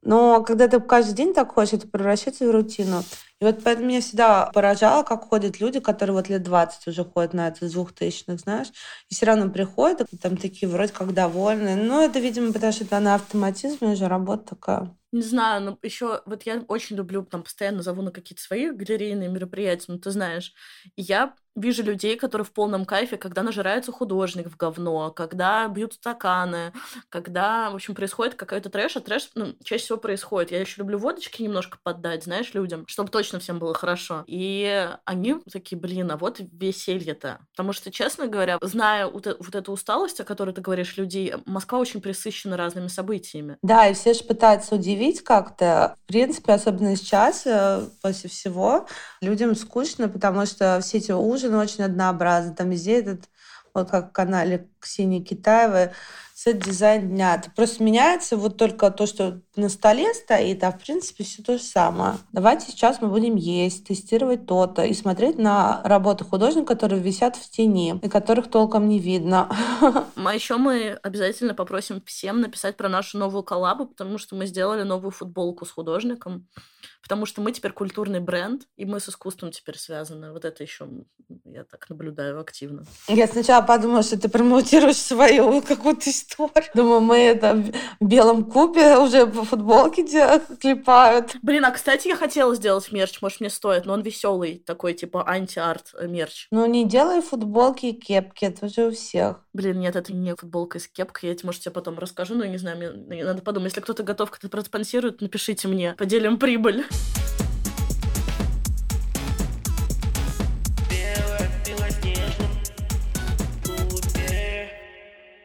Но когда ты каждый день так хочешь, это превращается в рутину. И вот поэтому меня всегда поражало, как ходят люди, которые вот лет 20 уже ходят на это, двухтысячных, знаешь, и все равно приходят, там такие вроде как довольны. Ну, это, видимо, потому что это на автоматизме уже работа такая. Не знаю, но еще вот я очень люблю, там, постоянно зову на какие-то свои галерейные мероприятия, ну, ты знаешь. И я вижу людей, которые в полном кайфе, когда нажирается художник в говно, когда бьют стаканы, когда, в общем, происходит какой-то трэш, а трэш, ну, чаще всего происходит. Я еще люблю водочки немножко поддать, знаешь, людям, чтобы точно всем было хорошо. И они такие, блин, а вот веселье-то. Потому что, честно говоря, зная вот, э, вот эту усталость, о которой ты говоришь, людей, Москва очень присыщена разными событиями. Да, и все же пытаются удивить как-то. В принципе, особенно сейчас, э, после всего, людям скучно, потому что все эти ужины очень однообразны. Там везде этот, вот как в канале Ксении Китаевой, set design дня. Это просто меняется вот только то, что на столе стоит, а в принципе все то же самое. Давайте сейчас мы будем есть, тестировать то-то и смотреть на работы художников, которые висят в тени и которых толком не видно. А еще мы обязательно попросим всем написать про нашу новую коллабу, потому что мы сделали новую футболку с художником потому что мы теперь культурный бренд, и мы с искусством теперь связаны. Вот это еще я так наблюдаю активно. Я сначала подумала, что ты промоутируешь свою какую-то историю. Думаю, мы это в белом кубе уже по футболке клепают. Блин, а кстати, я хотела сделать мерч, может, мне стоит, но он веселый, такой типа анти-арт э, мерч. Ну, не делай футболки и кепки, это уже у всех. Блин, нет, это не футболка с кепкой, я, может, тебе потом расскажу, но я не знаю, мне, мне надо подумать. Если кто-то готов как-то проспонсирует, напишите мне, поделим прибыль.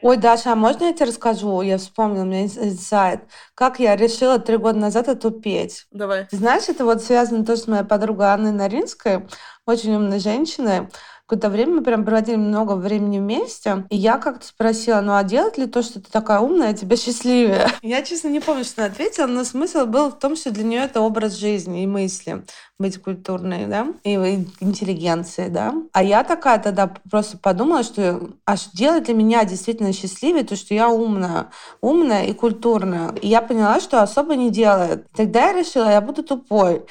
Ой, Даша, а можно я тебе расскажу? Я вспомнила, у меня инсайт. Как я решила три года назад эту петь. Давай. Знаешь, это вот связано тоже с моей подругой Анной Наринской, очень умной женщиной какое-то время мы прям проводили много времени вместе. И я как-то спросила, ну а делать ли то, что ты такая умная, тебя счастливее? Я, честно, не помню, что она ответила, но смысл был в том, что для нее это образ жизни и мысли быть культурной, да, и интеллигенцией, да. А я такая тогда просто подумала, что аж делает для меня действительно счастливее то, что я умная, умная и культурная. И я поняла, что особо не делает. Тогда я решила, я буду тупой.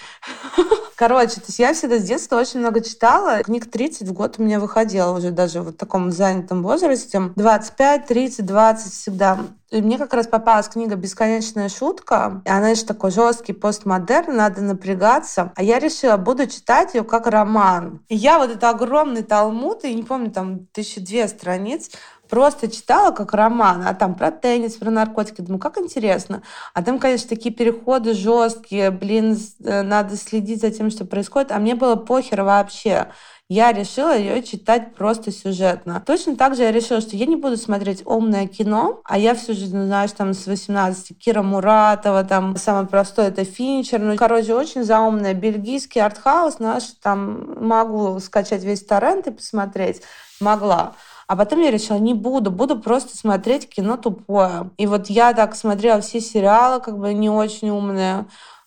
Короче, то есть я всегда с детства очень много читала. Книг 30 в год у меня выходило уже даже в таком занятом возрасте. 25, 30, 20 всегда. И мне как раз попалась книга «Бесконечная шутка». И она же такой жесткий постмодерн, надо напрягаться. А я решила, буду читать ее как роман. И я вот этот огромный талмуд, и не помню, там тысячи две страниц, просто читала как роман, а там про теннис, про наркотики. Думаю, как интересно. А там, конечно, такие переходы жесткие, блин, э, надо следить за тем, что происходит. А мне было похер вообще я решила ее читать просто сюжетно. Точно так же я решила, что я не буду смотреть умное кино, а я всю жизнь, знаешь, там с 18 Кира Муратова, там самое простое это Финчер, ну, короче, очень заумное бельгийский артхаус наш, там могу скачать весь торрент и посмотреть, могла. А потом я решила, не буду, буду просто смотреть кино тупое. И вот я так смотрела все сериалы, как бы не очень умные.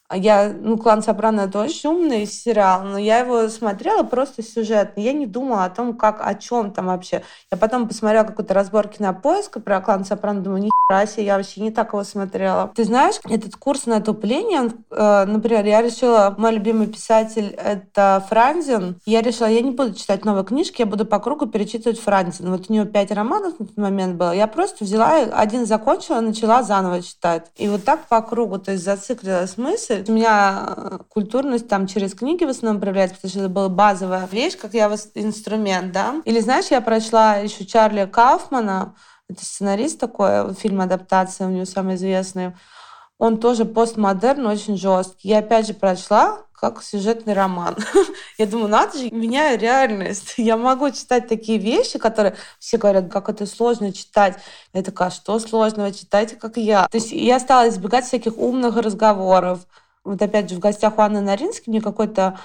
А я, ну, «Клан Сопрано» — это очень умный сериал, но я его смотрела просто сюжетно. Я не думала о том, как, о чем там вообще. Я потом посмотрела какой-то разборки на поиск про «Клан Сопрано», думаю, ни себе, я вообще не так его смотрела. Ты знаешь, этот курс на отупление, он, э, например, я решила, мой любимый писатель — это Франзин. Я решила, я не буду читать новые книжки, я буду по кругу перечитывать Франзин. Вот у него пять романов на тот момент было. Я просто взяла, один закончила, начала заново читать. И вот так по кругу, то есть зациклилась мысль, у меня э, культурность там через книги в основном проявляется, потому что это была базовая вещь, как я инструмент, да. Или, знаешь, я прочла еще Чарли Кауфмана, это сценарист такой, фильм адаптация у него самый известный. Он тоже постмодерн, очень жесткий. Я опять же прочла как сюжетный роман. Я думаю, надо же, меняю реальность. Я могу читать такие вещи, которые все говорят, как это сложно читать. Я такая, «А что сложного, читайте, как я. То есть я стала избегать всяких умных разговоров, вот опять же в гостях у Анны Нарински мне какой-то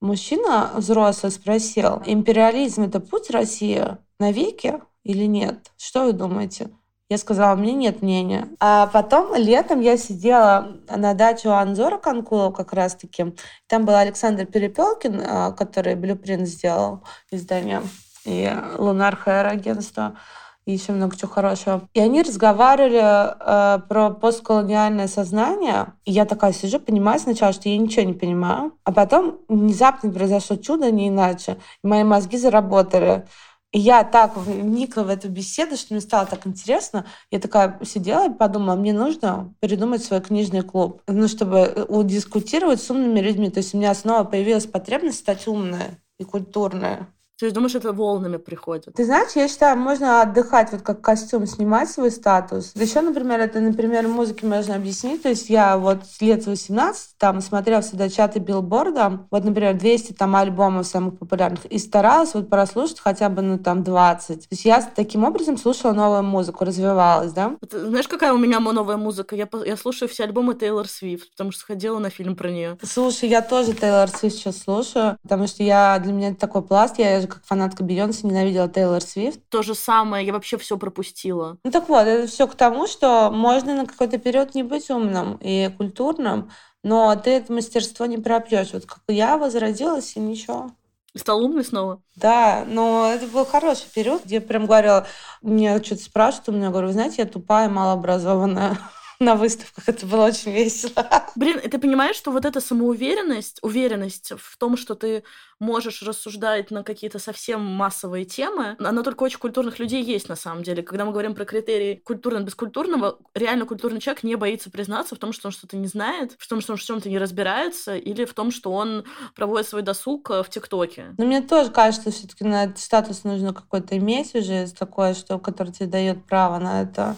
мужчина взрослый спросил, империализм — это путь России навеки или нет? Что вы думаете? Я сказала, меня нет мнения. А потом летом я сидела на даче у Анзора Конкулова как раз-таки. Там был Александр Перепелкин, а, который Блюпринт сделал издание, и Лунар агентство и еще много чего хорошего. И они разговаривали э, про постколониальное сознание. И я такая сижу, понимаю сначала, что я ничего не понимаю. А потом внезапно произошло чудо, не иначе. И мои мозги заработали. И я так вникла в эту беседу, что мне стало так интересно. Я такая сидела и подумала, мне нужно придумать свой книжный клуб, ну, чтобы дискутировать с умными людьми. То есть у меня снова появилась потребность стать умной и культурной. То есть думаешь, это волнами приходит? Ты знаешь, я считаю, можно отдыхать, вот как костюм, снимать свой статус. Еще, например, это, например, музыке можно объяснить. То есть я вот лет 18 там смотрела всегда чаты билборда, вот, например, 200 там альбомов самых популярных, и старалась вот прослушать хотя бы, ну, там, 20. То есть я таким образом слушала новую музыку, развивалась, да? Ты знаешь, какая у меня новая музыка? Я, я слушаю все альбомы Тейлор Свифт, потому что ходила на фильм про нее. Слушай, я тоже Тейлор Свифт сейчас слушаю, потому что я для меня это такой пласт. Я же, как фанатка Бейонсе ненавидела Тейлор Свифт. То же самое, я вообще все пропустила. Ну так вот, это все к тому, что можно на какой-то период не быть умным и культурным, но ты это мастерство не пропьешь. Вот как я возродилась, и ничего. Стал умный снова? Да, но это был хороший период, где я прям говорила, мне что-то спрашивают, у меня говорю, вы знаете, я тупая, малообразованная на выставках. Это было очень весело. Блин, и ты понимаешь, что вот эта самоуверенность, уверенность в том, что ты можешь рассуждать на какие-то совсем массовые темы, она только очень культурных людей есть на самом деле. Когда мы говорим про критерии культурно-бескультурного, реально культурный человек не боится признаться в том, что он что-то не знает, в том, что он в чем-то не разбирается, или в том, что он проводит свой досуг э, в ТикТоке. Но мне тоже кажется, что все-таки на этот статус нужно какой-то иметь уже такое, что, который тебе дает право на это.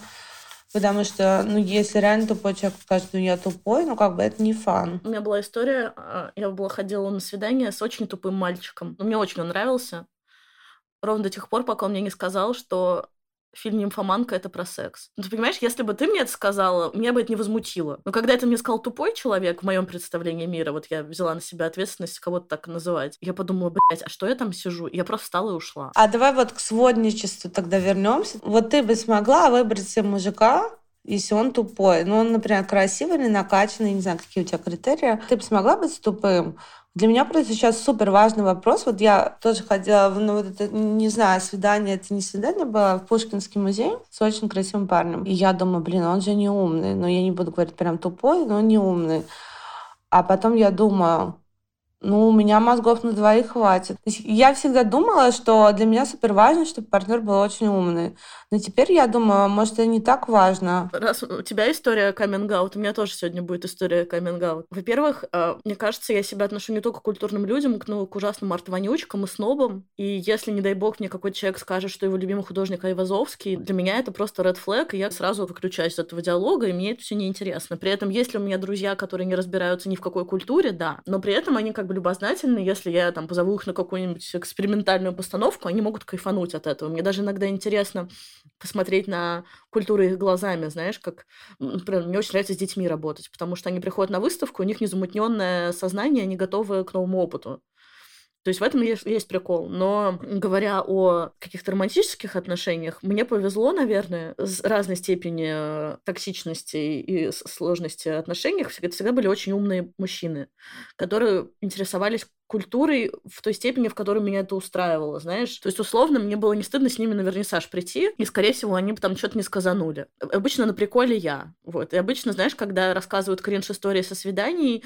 Потому что, ну, если реально тупой человек скажет, ну, я тупой, ну, как бы это не фан. У меня была история, а, я была ходила на свидание с очень тупым мальчиком. Ну, мне очень он нравился. Ровно до тех пор, пока он мне не сказал, что фильм «Нимфоманка» — это про секс. Ну, ты понимаешь, если бы ты мне это сказала, меня бы это не возмутило. Но когда это мне сказал тупой человек в моем представлении мира, вот я взяла на себя ответственность кого-то так называть, я подумала, блядь, а что я там сижу? Я просто встала и ушла. А давай вот к сводничеству тогда вернемся. Вот ты бы смогла выбрать себе мужика, если он тупой. Ну, он, например, красивый или накачанный, не знаю, какие у тебя критерии. Ты бы смогла быть тупым? Для меня просто сейчас супер важный вопрос. Вот я тоже ходила, ну, вот это, не знаю, свидание, это не свидание было, в Пушкинский музей с очень красивым парнем. И я думаю, блин, он же не умный. Но я не буду говорить прям тупой, но не умный. А потом я думаю, ну, у меня мозгов на двоих хватит. Я всегда думала, что для меня супер важно, чтобы партнер был очень умный. Но теперь я думаю, может, это не так важно. Раз у тебя история каминг у меня тоже сегодня будет история каминг Во-первых, а, мне кажется, я себя отношу не только к культурным людям, но к ужасным арт-вонючкам и снобам. И если, не дай бог, мне какой-то человек скажет, что его любимый художник Айвазовский, для меня это просто red flag, и я сразу выключаюсь из этого диалога, и мне это все неинтересно. При этом, если у меня друзья, которые не разбираются ни в какой культуре, да, но при этом они как бы любознательны, если я там позову их на какую-нибудь экспериментальную постановку, они могут кайфануть от этого. Мне даже иногда интересно посмотреть на культуру их глазами, знаешь, как, например, мне очень нравится с детьми работать, потому что они приходят на выставку, у них незамутненное сознание, они готовы к новому опыту. То есть в этом есть, есть прикол. Но говоря о каких-то романтических отношениях, мне повезло, наверное, с разной степени э, токсичности и сложности отношений. Это всегда были очень умные мужчины, которые интересовались культурой в той степени, в которой меня это устраивало, знаешь. То есть, условно, мне было не стыдно с ними на вернисаж прийти, и, скорее всего, они бы там что-то не сказанули. Обычно на приколе я. Вот. И обычно, знаешь, когда рассказывают кринж-истории со свиданий,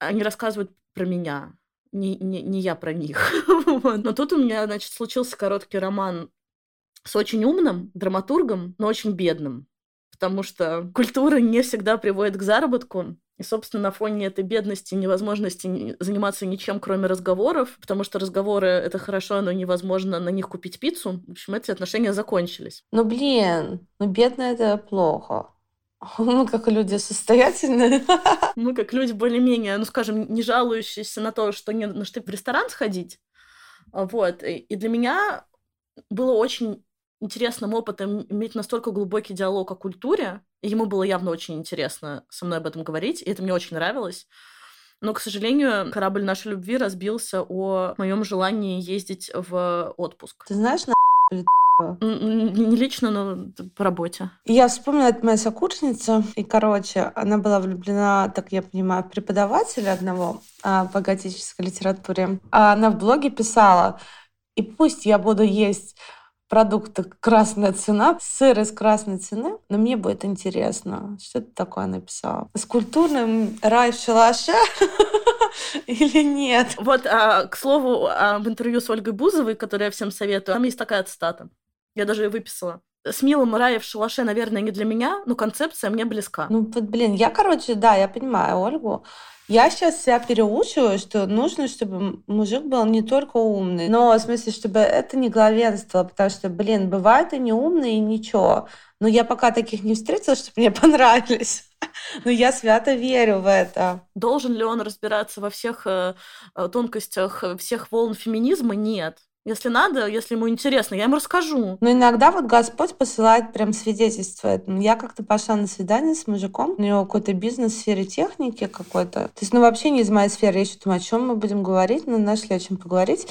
они рассказывают про меня не, не, не я про них. Но тут у меня, значит, случился короткий роман с очень умным драматургом, но очень бедным. Потому что культура не всегда приводит к заработку. И, собственно, на фоне этой бедности, невозможности заниматься ничем, кроме разговоров, потому что разговоры — это хорошо, но невозможно на них купить пиццу. В общем, эти отношения закончились. Ну, блин, ну, бедно — это плохо. Мы как люди состоятельные. Мы как люди более-менее, ну, скажем, не жалующиеся на то, что не на что в ресторан сходить. Вот. И для меня было очень интересным опытом иметь настолько глубокий диалог о культуре. И ему было явно очень интересно со мной об этом говорить, и это мне очень нравилось. Но, к сожалению, корабль нашей любви разбился о моем желании ездить в отпуск. Ты знаешь, на не лично, но по работе. Я вспомнила, это моя сокурсница. И, короче, она была влюблена, так я понимаю, в преподавателя одного а, по готической литературе. А она в блоге писала, и пусть я буду есть продукты красная цена, сыр из красной цены, но мне будет интересно, что это такое написала. С культурным рай в шалаше или нет? Вот, а, к слову, об интервью с Ольгой Бузовой, которую я всем советую, там есть такая цитата. Я даже ее выписала. С милым рая в шалаше, наверное, не для меня, но концепция мне близка. Ну, вот, блин, я, короче, да, я понимаю Ольгу. Я сейчас себя переучиваю, что нужно, чтобы мужик был не только умный, но в смысле, чтобы это не главенство, потому что, блин, бывают и не умные, и ничего. Но я пока таких не встретила, чтобы мне понравились. Но я свято верю в это. Должен ли он разбираться во всех э, э тонкостях э, всех волн феминизма? Нет. Если надо, если ему интересно, я ему расскажу. Но иногда вот Господь посылает прям свидетельство. Я как-то пошла на свидание с мужиком, у него какой-то бизнес в сфере техники какой-то. То есть, ну, вообще не из моей сферы. Я еще думаю, о чем мы будем говорить, но нашли о чем поговорить.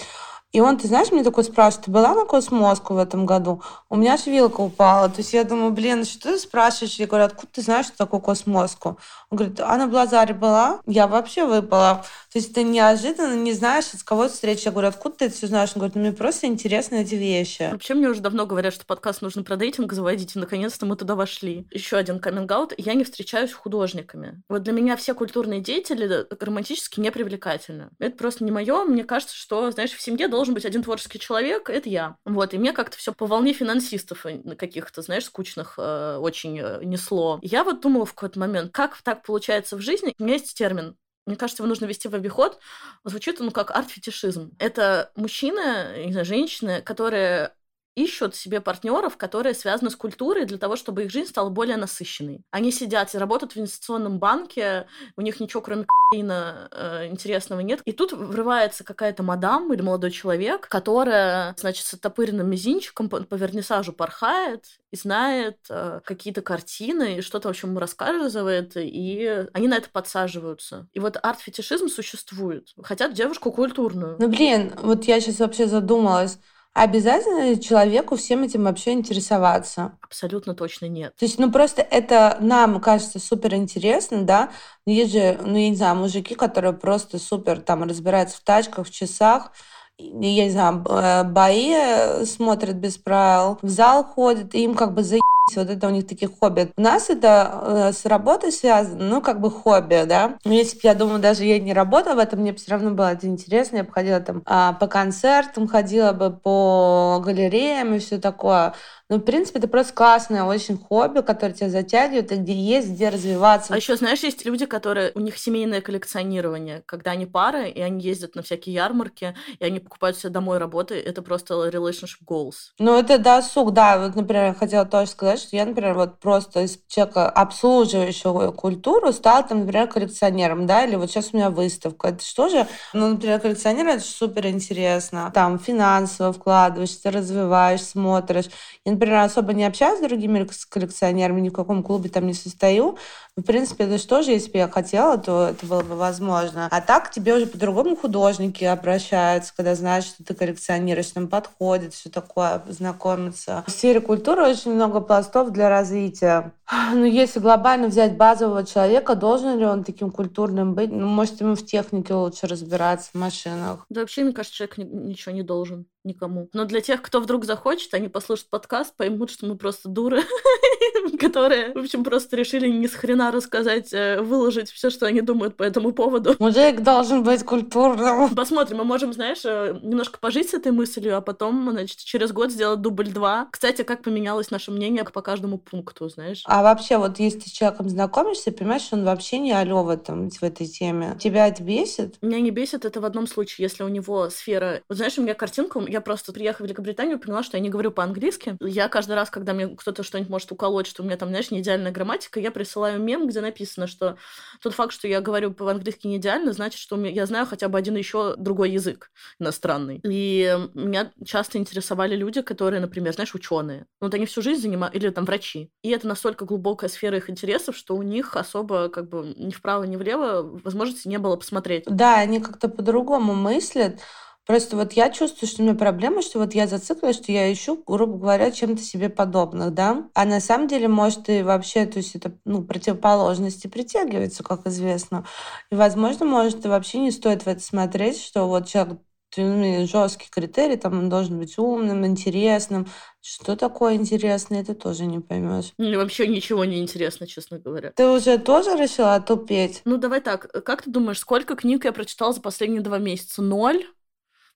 И он, ты знаешь, мне такой спрашивает, ты была на Cosmoscow в этом году? У меня аж вилка упала. То есть я думаю, блин, что ты спрашиваешь? Я говорю, откуда ты знаешь, что такое Cosmoscow? Он говорит, а на Blazar'е была? Я вообще выпала. То есть ты неожиданно не знаешь, с кого встреча. Я говорю, откуда ты это все знаешь? Он говорит, ну мне просто интересны эти вещи. Вообще мне уже давно говорят, что подкаст нужно про дейтинг заводить, и наконец-то мы туда вошли. Еще один каминг. Я не встречаюсь с художниками. Вот для меня все культурные деятели романтически не привлекательны. Это просто не мое. Мне кажется, что, знаешь, в семье должен быть один творческий человек, это я. Вот, и мне как-то все по волне финансистов э, каких-то, знаешь, скучных э, очень э, несло. Я вот думала в какой-то момент, как так получается в жизни? У меня есть термин мне кажется, его нужно вести в обиход. Звучит он как арт-фетишизм. Это мужчины, не знаю, женщины, которые ищут себе партнеров, которые связаны с культурой для того, чтобы их жизнь стала более насыщенной. Они сидят и работают в инвестиционном банке, у них ничего кроме кокаина э, интересного нет. И тут врывается какая-то мадам или молодой человек, которая, значит, с оттопыренным мизинчиком по, по вернисажу порхает и знает э, какие-то картины, и что-то, в общем, рассказывает, и они на это подсаживаются. И вот арт-фетишизм существует. Хотят девушку культурную. Ну, блин, вот я сейчас вообще задумалась. Обязательно ли человеку всем этим вообще интересоваться? Абсолютно точно нет. То есть, ну просто это нам кажется супер интересно, да? Но есть же, ну я не знаю, мужики, которые просто супер там разбираются в тачках, в часах, я не знаю, э, бои э, смотрят без правил, в зал ходят, и им как бы за вот это у них такие хобби. У нас это э, с работой связано, ну, как бы хобби, да. Но если бы, я думаю, даже я не работала в этом, мне бы все равно было это интересно. Я бы ходила там а, по концертам, ходила бы по галереям и все такое. Ну, в принципе, это просто классное очень хобби, которое тебя затягивает, и где есть, где развиваться. А еще, знаешь, есть люди, которые... У них семейное коллекционирование, когда они пары, и они ездят на всякие ярмарки, и они покупают себе домой работы. Это просто relationship goals. Ну, это досуг, да. Вот, например, я хотела тоже сказать, что я, например, вот просто из человека, обслуживающего культуру, стала, там, например, коллекционером, да, или вот сейчас у меня выставка. Это что же? Ну, например, коллекционер — это супер интересно. Там финансово вкладываешься, развиваешь, смотришь. Я, например, особо не общаюсь с другими коллекционерами, ни в каком клубе там не состою. В принципе, это что же, если бы я хотела, то это было бы возможно. А так тебе уже по-другому художники обращаются, когда знают, что ты коллекционируешь, там подходит, все такое, знакомиться. В сфере культуры очень много пластов для развития. Ну, если глобально взять базового человека, должен ли он таким культурным быть? Ну, может, ему в технике лучше разбираться, в машинах. Да вообще, мне кажется, человек ничего не должен никому. Но для тех, кто вдруг захочет, они послушают подкаст, поймут, что мы просто дуры, которые, в общем, просто решили ни с хрена рассказать, э, выложить все, что они думают по этому поводу. Мужик должен быть культурным. Посмотрим, мы можем, знаешь, э, немножко пожить с этой мыслью, а потом, значит, через год сделать дубль два. Кстати, как поменялось наше мнение по каждому пункту, знаешь? А вообще, вот если ты с человеком знакомишься, понимаешь, что он вообще не алё в этом, в этой теме. Тебя это бесит? Меня не бесит это в одном случае, если у него сфера... Вот знаешь, у меня картинка, я просто приехала в Великобританию, поняла, что я не говорю по-английски. Я каждый раз, когда мне кто-то что-нибудь может уколоть, что у меня там, знаешь, не идеальная грамматика, я присылаю мем, где написано, что тот факт, что я говорю по-английски не идеально, значит, что я знаю хотя бы один еще другой язык иностранный. И меня часто интересовали люди, которые, например, знаешь, ученые. Вот они всю жизнь занимают, или там врачи. И это настолько глубокая сфера их интересов, что у них особо как бы ни вправо, ни влево возможности не было посмотреть. Да, они как-то по-другому мыслят. Просто вот я чувствую, что у меня проблема, что вот я зациклилась, что я ищу, грубо говоря, чем-то себе подобных, да. А на самом деле, может, и вообще, то есть это, ну, противоположности притягиваются, как известно. И, возможно, может, и вообще не стоит в это смотреть, что вот человек жесткий критерий, там он должен быть умным, интересным. Что такое интересно, это тоже не поймешь. Или вообще ничего не интересно, честно говоря. Ты уже тоже решила тупеть? Ну, давай так. Как ты думаешь, сколько книг я прочитала за последние два месяца? Ноль?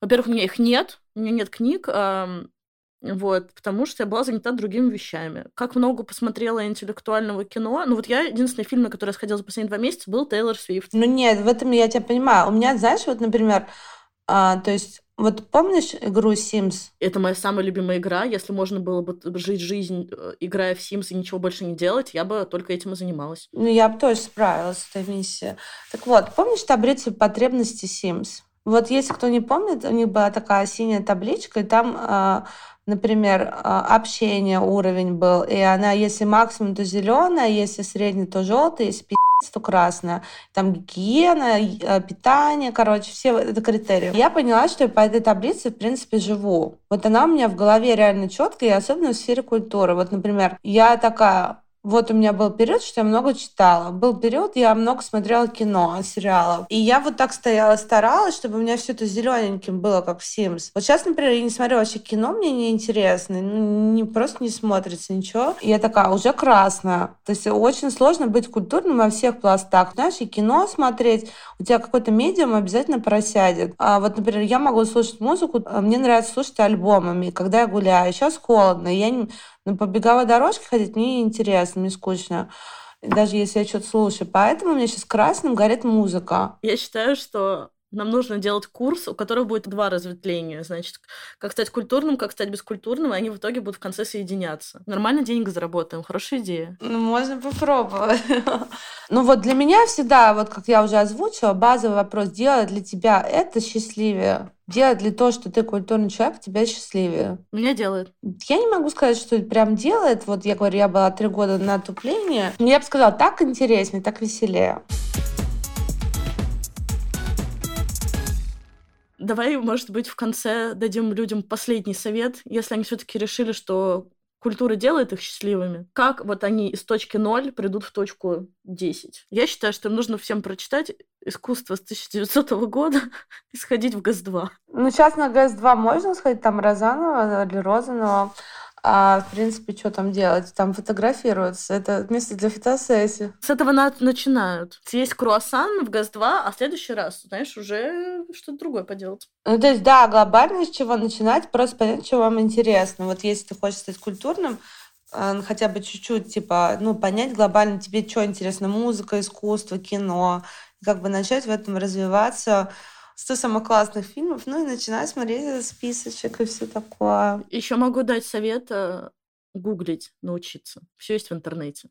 Во-первых, у меня их нет, у меня нет книг, вот, потому что я была занята другими вещами. Как много посмотрела интеллектуального кино. Ну вот я, единственный фильм, на который я сходила за последние два месяца, был Тейлор Свифт. Ну нет, в этом я тебя понимаю. У меня, знаешь, вот, например, а, то есть вот помнишь игру Sims? Это моя самая любимая игра. Если можно было бы жить жизнь, э, играя в Sims и ничего больше не делать, я бы только этим и занималась. Ну, я бы тоже справилась с этой миссией. Так вот, помнишь таблицу потребностей Sims? Вот если кто не помнит, у них была такая синяя табличка, и там, а, например, а, общение уровень был, и она, если максимум, то зеленая, если средний, то желтый, если то красное. Там гигиена, э, питание, короче, все это критерии. Я поняла, что я по этой таблице, в принципе, живу. Вот она у меня в голове реально четкая, и особенно в сфере культуры. Вот, например, я такая, вот у меня был период, что я много читала. Был период, я много смотрела кино, сериалов. И я вот так стояла, старалась, чтобы у меня все это зелененьким было, как в Sims. Вот сейчас, например, я не смотрю вообще кино, мне не интересно, ну, не, просто не смотрится ничего. И я такая, уже красная. То есть очень сложно быть культурным во всех пластах. Знаешь, и кино смотреть, у тебя какой-то медиум обязательно просядет. А вот, например, я могу слушать музыку, а мне нравится слушать альбомами, когда я гуляю. Сейчас холодно, я не, ну, по беговой дорожке ходить мне интересно, мне скучно. Даже если я что-то слушаю. Поэтому у меня сейчас красным горит музыка. Я считаю, что нам нужно делать курс, у которого будет два разветвления. Значит, как стать культурным, как стать бескультурным, и они в итоге будут в конце соединяться. Нормально денег заработаем. Хорошая идея. Ну, можно попробовать. Ну, вот для меня всегда, вот как я уже озвучила, базовый вопрос, делает для тебя это счастливее? Делает ли то, что ты культурный человек, тебя счастливее? Меня делает. Я не могу сказать, что прям делает. Вот я говорю, я была три года на отуплении. Я бы сказала, так интереснее, так веселее. Давай, может быть, в конце дадим людям последний совет, если они все-таки решили, что культура делает их счастливыми. Как вот они из точки ноль придут в точку 10? Я считаю, что им нужно всем прочитать искусство с 1900 года и сходить в ГАЗ-2. Ну, сейчас на ГАЗ-2 можно сходить, там Розанова или Розанова. А, в принципе, что там делать? Там фотографируются. Это место для фотосессии. С этого на начинают. Есть круассан в ГАЗ-2, а в следующий раз, знаешь, уже что-то другое поделать. Ну, то есть, да, глобально с чего начинать, просто понять, что вам интересно. Вот если ты хочешь стать культурным, э, хотя бы чуть-чуть, типа, ну, понять глобально тебе, что интересно, музыка, искусство, кино, как бы начать в этом развиваться, 100 самых классных фильмов, ну и начинать смотреть этот списочек и все такое. Еще могу дать совет э, гуглить, научиться. Все есть в интернете.